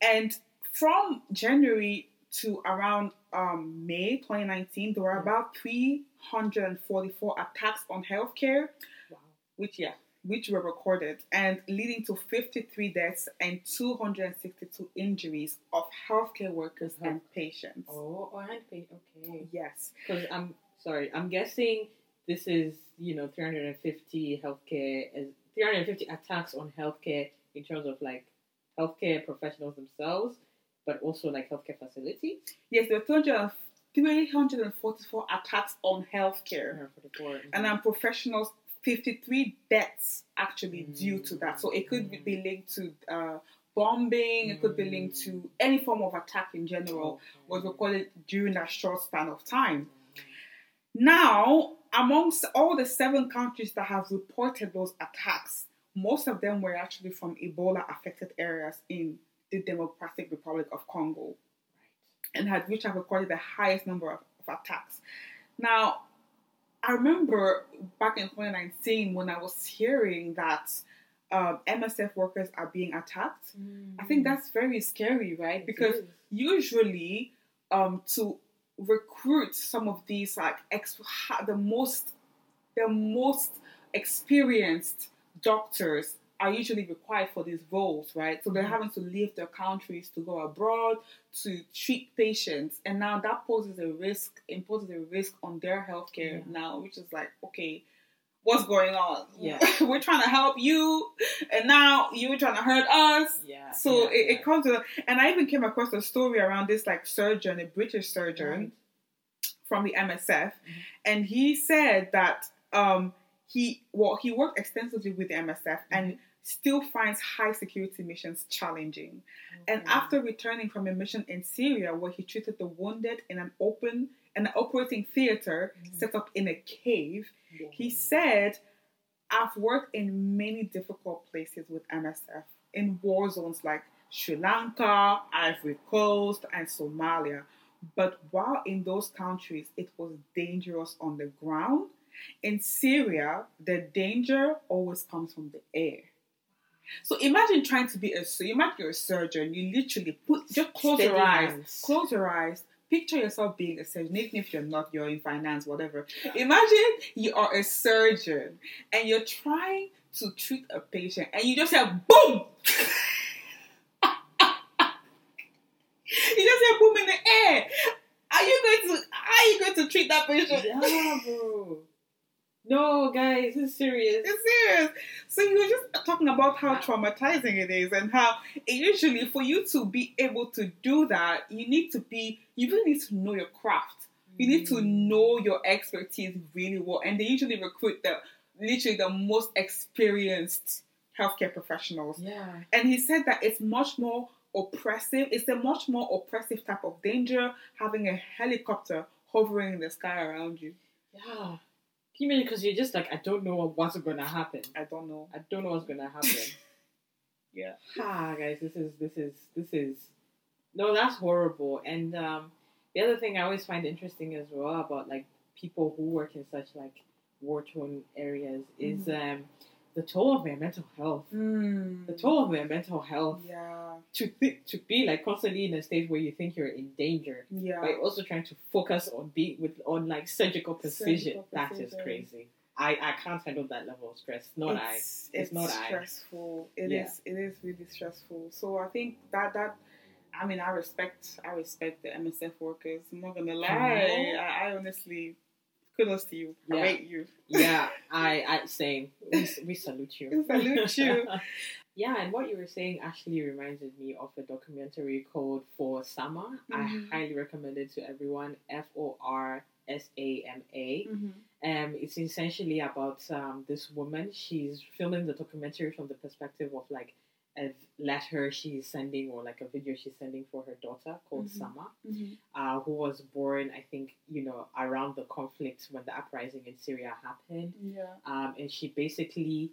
A: And from January to around um, May 2019, there were
B: Mhm.
A: about 344 attacks on healthcare,
B: Wow.
A: which yeah, which were recorded, and leading to 53 deaths and 262 injuries of healthcare workers
B: Uh-huh.
A: and patients.
B: Oh, hand pay. Okay.
A: Yes,
B: Because I'm sorry, I'm guessing this is you know 350 healthcare, uh, 350 attacks on healthcare in terms of like healthcare professionals themselves, but also like healthcare facilities.
A: yes, there 200 344 attacks on healthcare,
B: poor.
A: and then professionals 53 deaths actually due to that. So it could
B: Mm.
A: be linked to uh, bombing, it could be linked to any form of attack in general. Was recorded during that short span of time. Now, amongst all the seven countries that have reported those attacks, most of them were actually from Ebola affected areas in the Democratic Republic of Congo and had which have recorded the highest number of, of attacks. Now, I remember back in 2019 when I was hearing that um, MSF workers are being attacked. I think that's very scary, right? Because usually um, to recruit some of these like ex- the most the most experienced doctors are usually required for these roles, right? So they're
B: Mhm.
A: having to leave their countries to go abroad to treat patients, and now that poses a risk, imposes a risk on their healthcare
B: Yeah.
A: now, which is like, okay, what's going on?
B: Yeah.
A: we're trying to help you, and now you're trying to hurt us.
B: yeah.
A: So
B: yeah,
A: it,
B: yeah.
A: it comes to, and I even came across a story around this like surgeon, a British surgeon from the MSF, and he said that um, he well he worked extensively with the MSF and still finds high security missions challenging. And after returning from a mission in Syria where he treated the wounded in an open an operating theater
B: Mhm.
A: set up in a cave, he said, I've worked in many difficult places with MSF in war zones like Sri Lanka, Ivory Coast, and Somalia. But while in those countries it was dangerous on the ground, in Syria, the danger always comes from the air. So imagine trying to be a so imagine you're a surgeon, you literally put just close your eyes,
B: hands.
A: close your eyes, picture yourself being a surgeon, even if you're not, you're in finance, whatever. Imagine you are a surgeon and you're trying to treat a patient and you just have boom! you just have boom in the air. Are you going to are you going to treat that patient?
B: Yeah, bro. No, guys, it's serious.
A: It's serious. So you were just talking about how traumatizing it is and how usually for you to be able to do that, you need to be you really need to know your craft. You need to mm. know your expertise really well. And they usually recruit the literally the most experienced healthcare professionals.
B: Yeah.
A: And he said that it's much more oppressive. It's a much more oppressive type of danger having a helicopter hovering in the sky around you.
B: Yeah. Can you mean Because you're just like, I don't know what's gonna happen.
A: I don't know.
B: I don't know what's gonna happen.
A: Yeah.
B: ah, guys, this is this is this is no, that's horrible. And um, the other thing I always find interesting as well about like people who work in such like war torn areas is um the toll of their mental health.
A: Mm.
B: The toll of their mental health
A: Yeah.
B: to th- to be like constantly in a state where you think you're in danger.
A: Yeah.
B: but also trying to focus on being with on like surgical precision.
A: Surgical
B: That is
A: precision.
B: crazy. I, I can't handle that level of stress. Not I.
A: it's,
B: It's not I.
A: stressful. It is.
B: Yeah.
A: It is really stressful. So I think that that. I mean, I respect. I respect the MSF workers. I'm not gonna lie.
B: Mhm.
A: I, I honestly, kudos to you.
B: Yeah.
A: I you.
B: Yeah, I I same. We, we salute you.
A: We salute you.
B: yeah, and what you were saying actually reminded me of a documentary called For Sama. I
A: Mhm.
B: highly recommend it to everyone. F O R S A M A.
A: Mhm.
B: Um, it's essentially about um, this woman. She's filming the documentary from the perspective of like a letter she's sending or like a video she's sending for her daughter called
A: Mhm.
B: Sama,
A: Mhm.
B: uh, who was born, I think, you know, around the conflict when the uprising in Syria happened.
A: Yeah.
B: Um, and she basically,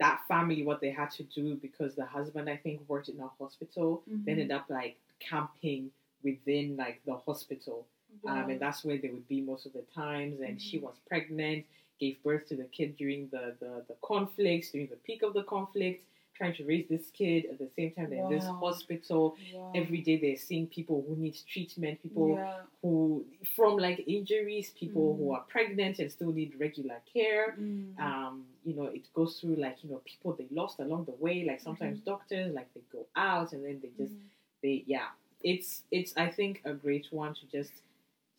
B: that family, what they had to do because the husband, I think, worked in a hospital,
A: Mhm.
B: they ended up like camping within like the hospital um, and that's where they would be most of the times. And she
A: Mhm.
B: was pregnant, gave birth to the kid during the, the, the conflicts, during the peak of the conflict, trying to raise this kid at the same time they're in this hospital.
A: Wow.
B: Every day they're seeing people who need treatment, people
A: Yeah.
B: who, from like injuries, people who
A: Mhm.
B: are pregnant and still need regular care.
A: Mm.
B: Um, you know, it goes through like, you know, people they lost along the way, like sometimes
A: Mhm.
B: doctors, like they go out and then they just
A: Mhm.
B: they yeah it's it's i think a great one to just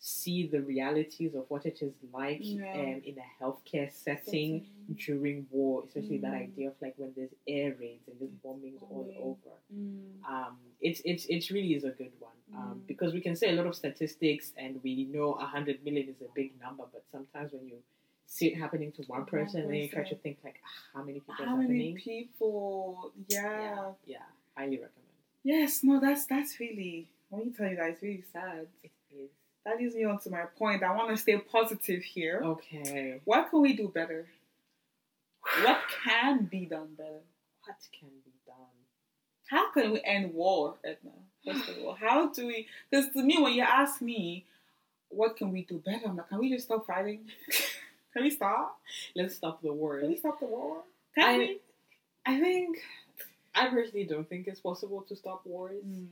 B: see the realities of what it is like
A: Yeah.
B: um, in a healthcare setting
A: Setting.
B: during war especially that
A: Mm.
B: idea of like when there's air raids and just bombings all
A: Bombing.
B: over
A: Mm.
B: um, it's it's it really is a good one um,
A: Mm.
B: because we can say a lot of statistics and we know a hundred million is a big number but sometimes when you see it happening to one person then you try to think like ah, how many people
A: How many
B: happening
A: people? Yeah.
B: yeah yeah highly recommend
A: Yes. No. That's that's really. Let me tell you that it's really sad.
B: it is
A: That leads me on to my point. I want to stay positive here.
B: okay
A: What can we do better? What can be done better?
B: what can be done?
A: How can we end war, Edna? First of all, how do we? Because to me, when you ask me, what can we do better? I'm like, can we just stop fighting? can we stop?
B: Let's stop the war.
A: Can we stop the war? Can
B: I-
A: we?
B: I think I personally don't think it's possible to stop wars.
A: Mm.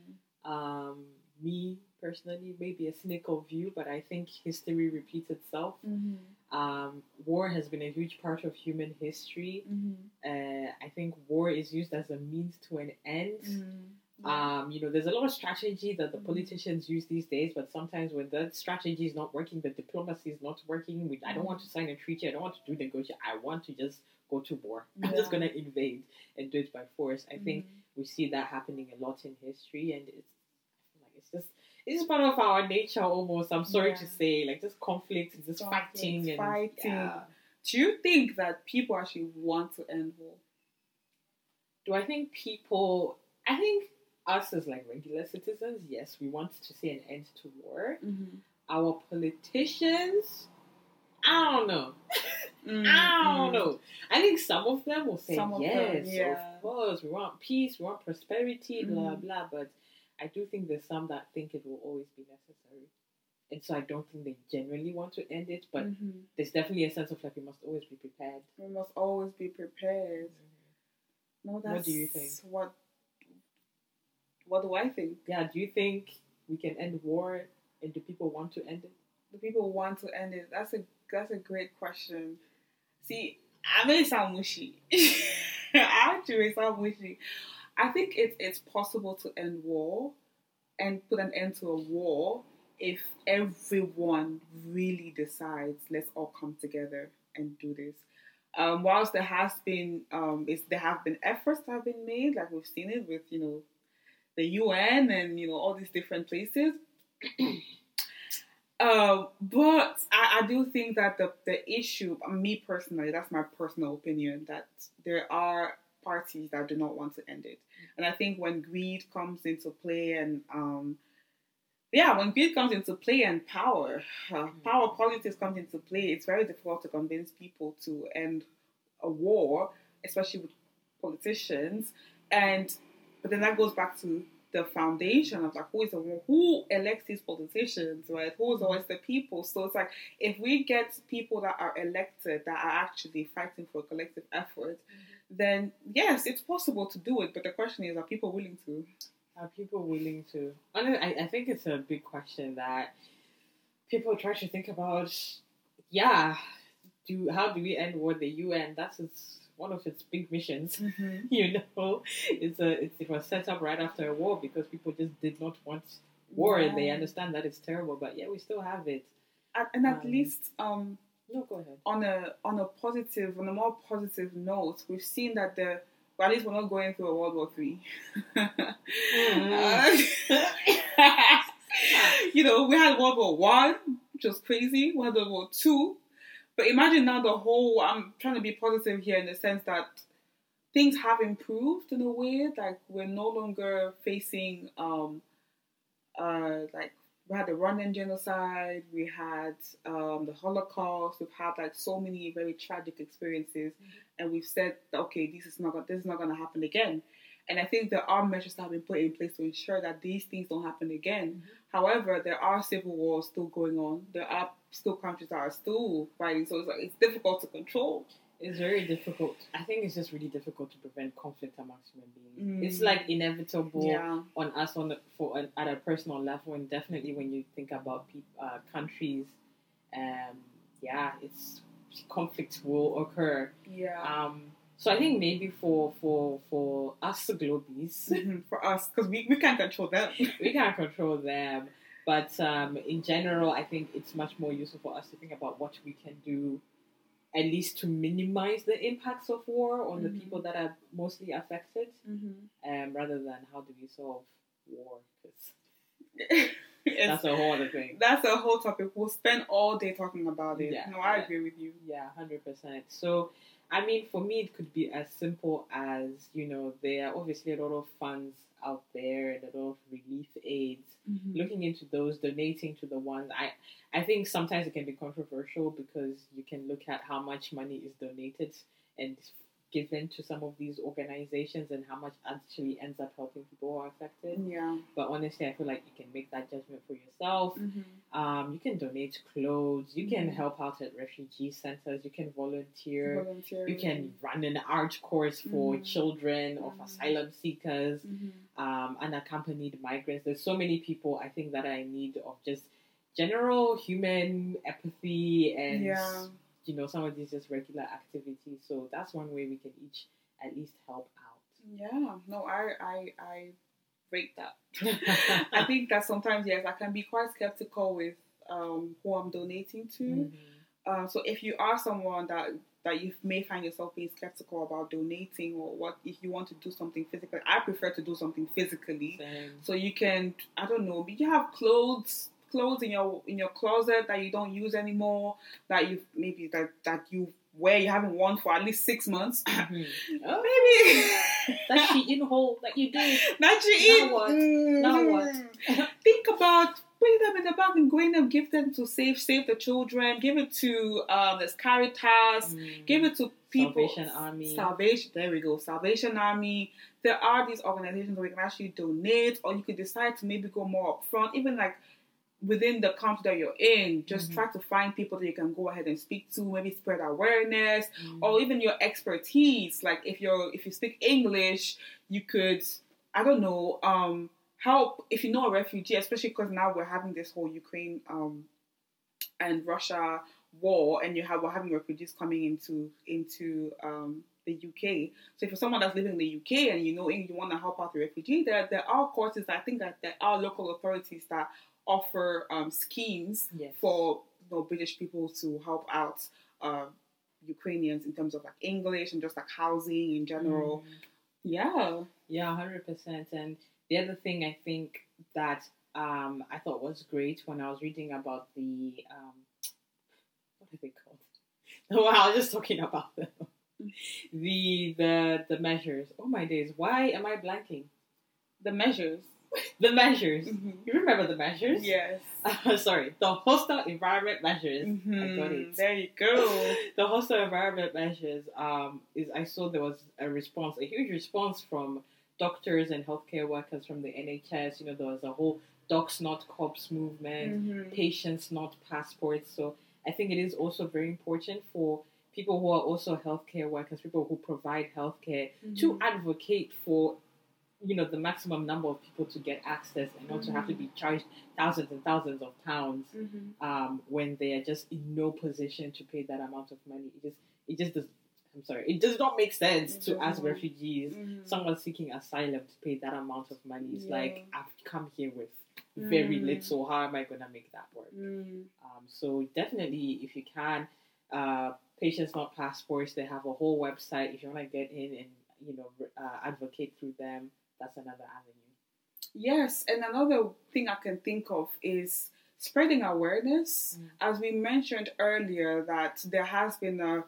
B: Um, me personally, maybe a cynical view, but I think history repeats itself.
A: Mm-hmm.
B: Um, war has been a huge part of human history.
A: Mm-hmm.
B: Uh, I think war is used as a means to an end.
A: Mm-hmm.
B: Um, you know, there's a lot of strategy that the
A: Mhm.
B: politicians use these days, but sometimes when that strategy is not working, the diplomacy is not working. We, I don't want to sign a treaty. I don't want to do negotiate. I want to just go to war. I'm just gonna invade and do it by force. I think
A: Mm-hmm.
B: we see that happening a lot in history, and it's like it's just it's part of our nature almost. I'm sorry to say, like just conflict, just
A: Conflict,
B: fighting and
A: fighting.
B: yeah.
A: Do you think that people actually want to end war?
B: Do I think people? I think us as like regular citizens, yes, we want to see an end to war.
A: Mm-hmm.
B: Our politicians, I don't know.
A: Mm-hmm.
B: I don't know. I think some of them will say
A: Some of them,
B: yes,
A: yeah.
B: of course, we want peace, we want prosperity, blah
A: Mhm.
B: blah. But I do think there's some that think it will always be necessary, and so I don't think they generally want to end it. But
A: Mm-hmm.
B: there's definitely a sense of like we must always be prepared.
A: We must always be prepared. No, that's
B: What do you think?
A: What What do I think?
B: Yeah. Do you think we can end war, and do people want to end it?
A: Do people want to end it? That's a that's a great question. See, I may sound mushy. I actually sound mushy. I think it's it's possible to end war and put an end to a war if everyone really decides let's all come together and do this. Um, whilst there has been um, there have been efforts that have been made, like we've seen it with you know the UN and you know all these different places. Um, but I, I do think that the the issue, me personally, that's my personal opinion, that there are parties that do not want to end it, and I think when greed comes into play and um, yeah, when greed comes into play and power, uh, power politics comes into play, it's very difficult to convince people to end a war, especially with politicians, and but then that goes back to the foundation of like who is the who elects these politicians, right? Who is always the people? So it's like if we get people that are elected that are actually fighting for a collective effort, mm-hmm. then yes, it's possible to do it. But the question is, are people willing to?
B: Are people willing to? Honestly, I, I think it's a big question that people try to think about. Yeah, do how do we end war? The UN that's its, one of its big missions. you know, it's a it's, it was set up right after a war because people just did not want war, and they understand that it's terrible. But yeah, we still have it.
A: And, and at
B: Um,
A: least um,
B: No, go ahead.
A: on a on a positive, on a more positive note, we've seen that the well, at least we're not going through a World War Three.
B: Mm.
A: you know, we had World War One, which was crazy. We had World War Two, but imagine now the whole. I'm trying to be positive here in the sense that things have improved in a way. Like we're no longer facing um, uh, like we had the Rwandan genocide, we had um, the Holocaust, we've had like so many very tragic experiences, and we've said, okay, this is not gonna, this is not going to happen again. And I think there are measures that have been put in place to ensure that these things don't happen again. However, there are civil wars still going on. There are still countries that are still fighting, so it's like it's difficult to control.
B: It's very difficult. I think it's just really difficult to prevent conflict amongst human beings.
A: Mm.
B: It's like inevitable
A: Yeah.
B: on us on the, for an, at a personal level, and definitely when you think about peop, uh, countries, um, yeah, it's conflicts will occur.
A: Yeah.
B: Um, so I think maybe for for for us the globies,
A: For us, because we, we can't control them.
B: we can't control them. But um, in general, I think it's much more useful for us to think about what we can do, at least to minimize the impacts of war on the
A: Mhm.
B: people that are mostly affected,
A: Mm-hmm.
B: um, rather than how do we solve war? Because that's a whole other thing.
A: That's a whole topic. We'll spend all day talking about it.
B: Yeah.
A: No, I
B: Yeah.
A: agree with you.
B: Yeah, hundred percent. So, I mean, for me, it could be as simple as you know, there are obviously a lot of funds out there and a lot of relief aids. Mm-hmm. Looking into those, donating to the ones I, I think sometimes it can be controversial because you can look at how much money is donated and given to some of these organizations and how much actually ends up helping people who are affected.
A: Yeah.
B: But honestly, I feel like you can make that judgment for yourself. Um, you can donate clothes. You can
A: Mhm.
B: help out at refugee centers. You can volunteer.
A: Volunteering.
B: You can run an art course for
A: Mhm.
B: children of
A: Mhm.
B: asylum seekers,
A: Mhm.
B: um, unaccompanied migrants. There's so many people I think that are in need of just general human empathy and
A: Yeah.
B: You know some of these just regular activities. So that's one way we can each at least help out.
A: Yeah. No, I I I rate that. I think that sometimes yes, I can be quite skeptical with um, who I'm donating to.
B: Mhm.
A: Uh, so if you are someone that that you may find yourself being skeptical about donating or what if you want to do something physically, I prefer to do something physically.
B: Same.
A: So you can I don't know, you have clothes clothes in your in your closet that you don't use anymore, that you maybe that that you wear you haven't worn for at least six months.
B: Mhm. Oh,
A: maybe
B: that she in hole that you did.
A: that you
B: Now what?
A: Mm.
B: Now what?
A: Think about putting them in the bag and going and give them to save save the children. Give it to um, there's Caritas.
B: Mm.
A: Give it to people.
B: Salvation Army.
A: Salvation. There we go. Salvation Army. There are these organizations where you can actually donate, or you could decide to maybe go more upfront. Even like within the country that you're in, just
B: Mhm.
A: try to find people that you can go ahead and speak to. Maybe spread awareness
B: Mm.
A: or even your expertise. Like if you're if you speak English, you could I don't know um, help if you know a refugee, especially because now we're having this whole Ukraine um, and Russia war, and you have we're having refugees coming into into um, the UK. So if you're someone that's living in the UK and you know you want to help out the refugee, there there are courses. I think that there are local authorities that offer um, schemes
B: Yes.
A: for you know, British people to help out uh, Ukrainians in terms of like English and just like housing in general.
B: Mm.
A: Yeah.
B: Yeah, hundred percent. And the other thing I think that um, I thought was great when I was reading about the um, what are they called? No, I was just talking about them. the the the measures. Oh my days! Why am I blanking?
A: The measures.
B: The measures.
A: Mhm.
B: You remember the measures?
A: Yes.
B: Uh, sorry, the hostile environment measures. I got
A: Mhm.
B: it.
A: There you go.
B: the hostile environment measures um, is I saw there was a response, a huge response from doctors and healthcare workers from the NHS. You know, there was a whole docs not cops movement,
A: Mhm.
B: patients not passports. So I think it is also very important for people who are also healthcare workers, people who provide healthcare, to
A: Mhm.
B: advocate for you know the maximum number of people to get access and not to have to be charged thousands and thousands of pounds
A: Mhm.
B: um, when they are just in no position to pay that amount of money. It just it just does. I'm sorry, it does not make sense
A: It
B: to ask
A: not.
B: refugees,
A: Mhm.
B: someone seeking asylum, to pay that amount of money. It's
A: Yeah.
B: like I've come here with very
A: Mm.
B: little. How am I gonna make that work?
A: Mm.
B: Um, so definitely, if you can, uh, patients not passports. They have a whole website. If you want to get in and you know uh, advocate through them, that's another avenue.
A: Yes, and another thing I can think of is spreading awareness.
B: Mm.
A: As we mentioned earlier, that there has been a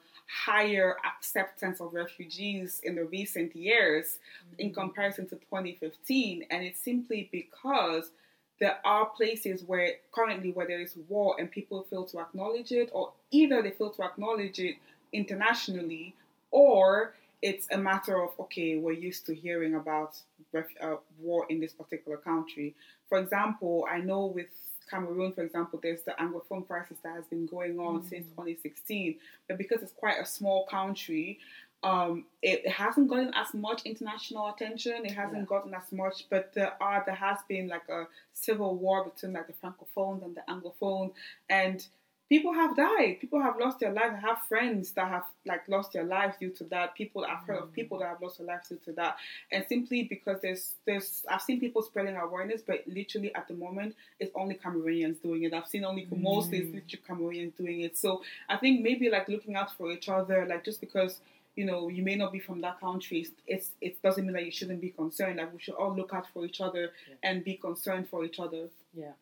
A: higher acceptance of refugees in the recent years in comparison to 2015, and it's simply because there are places where currently where there is war and people fail to acknowledge it, or either they fail to acknowledge it internationally, or it's a matter of okay, we're used to hearing about ref- uh, war in this particular country. For example, I know with Cameroon, for example, there's the Anglophone crisis that has been going on since 2016, but because it's quite a small country, um, it, it hasn't gotten as much international attention. It hasn't
B: Yeah.
A: gotten as much, but there are there has been like a civil war between like the francophones and the anglophones, and people have died. People have lost their lives. I have friends that have like lost their lives due to that. People I've heard of mm. people that have lost their lives due to that, and simply because there's there's I've seen people spreading awareness, but literally at the moment it's only Cameroonians doing it. I've seen only mm. mostly it's literally Cameroonians doing it. So I think maybe like looking out for each other, like just because you know you may not be from that country, it's it doesn't mean that you shouldn't be concerned. Like we should all look out for each other
B: Yeah.
A: and be concerned for each other.
B: Yeah,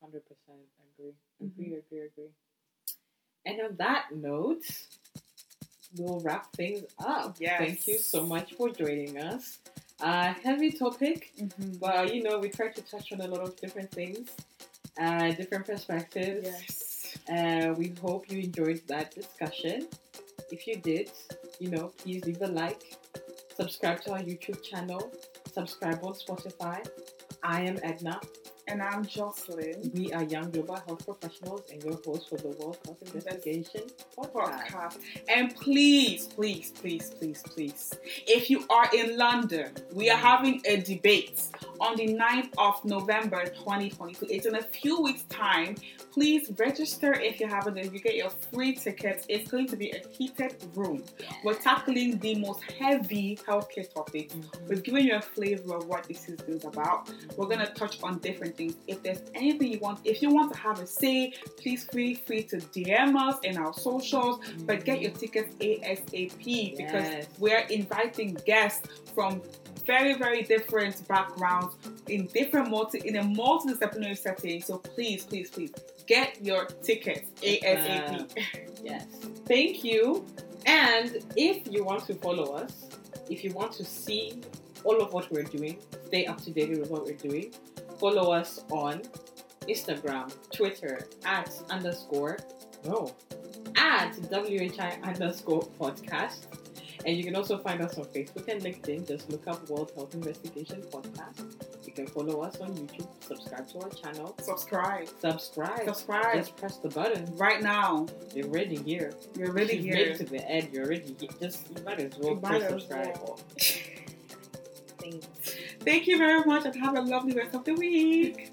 B: hundred percent agree.
A: Mm-hmm.
B: Agree, agree. And on that note, we'll wrap things up.
A: Yes.
B: Thank you so much for joining us. Uh, heavy topic, but you know we try to touch on a lot of different things, uh, different perspectives.
A: Yes.
B: Uh, we hope you enjoyed that discussion. If you did, you know, please leave a like, subscribe to our YouTube channel, subscribe on Spotify. I am Edna.
A: And I'm Jocelyn.
B: We are young global health professionals and your host for the World Health Investigation podcast.
A: podcast. And please, please, please, please, please, if you are in London, we are mm. having a debate on the 9th of November 2022. It's in a few weeks' time. Please register if you haven't, and you get your free tickets. It's going to be a heated room. We're tackling the most heavy healthcare topics. Mm-hmm. We've given you a flavor of what this is about. We're going to touch on different things. If there's anything you want, if you want to have a say, please feel free to DM us in our socials. But get your tickets ASAP because we're inviting guests from very, very different backgrounds in different multi in a multidisciplinary setting. So please, please, please get your tickets ASAP.
B: Uh, yes. Thank you. And if you want to follow us, if you want to see all of what we're doing, stay up to date with what we're doing, follow us on Instagram, Twitter, at underscore, no, at WHI underscore podcast. And you can also find us on Facebook and LinkedIn. Just look up World Health Investigation Podcast. You can follow us on YouTube, subscribe to our channel,
A: Subscribe.
B: subscribe.
A: Subscribe.
B: Just press the button.
A: Right now.
B: You're already here.
A: You're really
B: You've
A: here.
B: made to the end. You're already here. Just you might as well
A: You
B: press subscribe.
A: well.
B: Thanks.
A: Thank you very much and have a lovely rest of the week.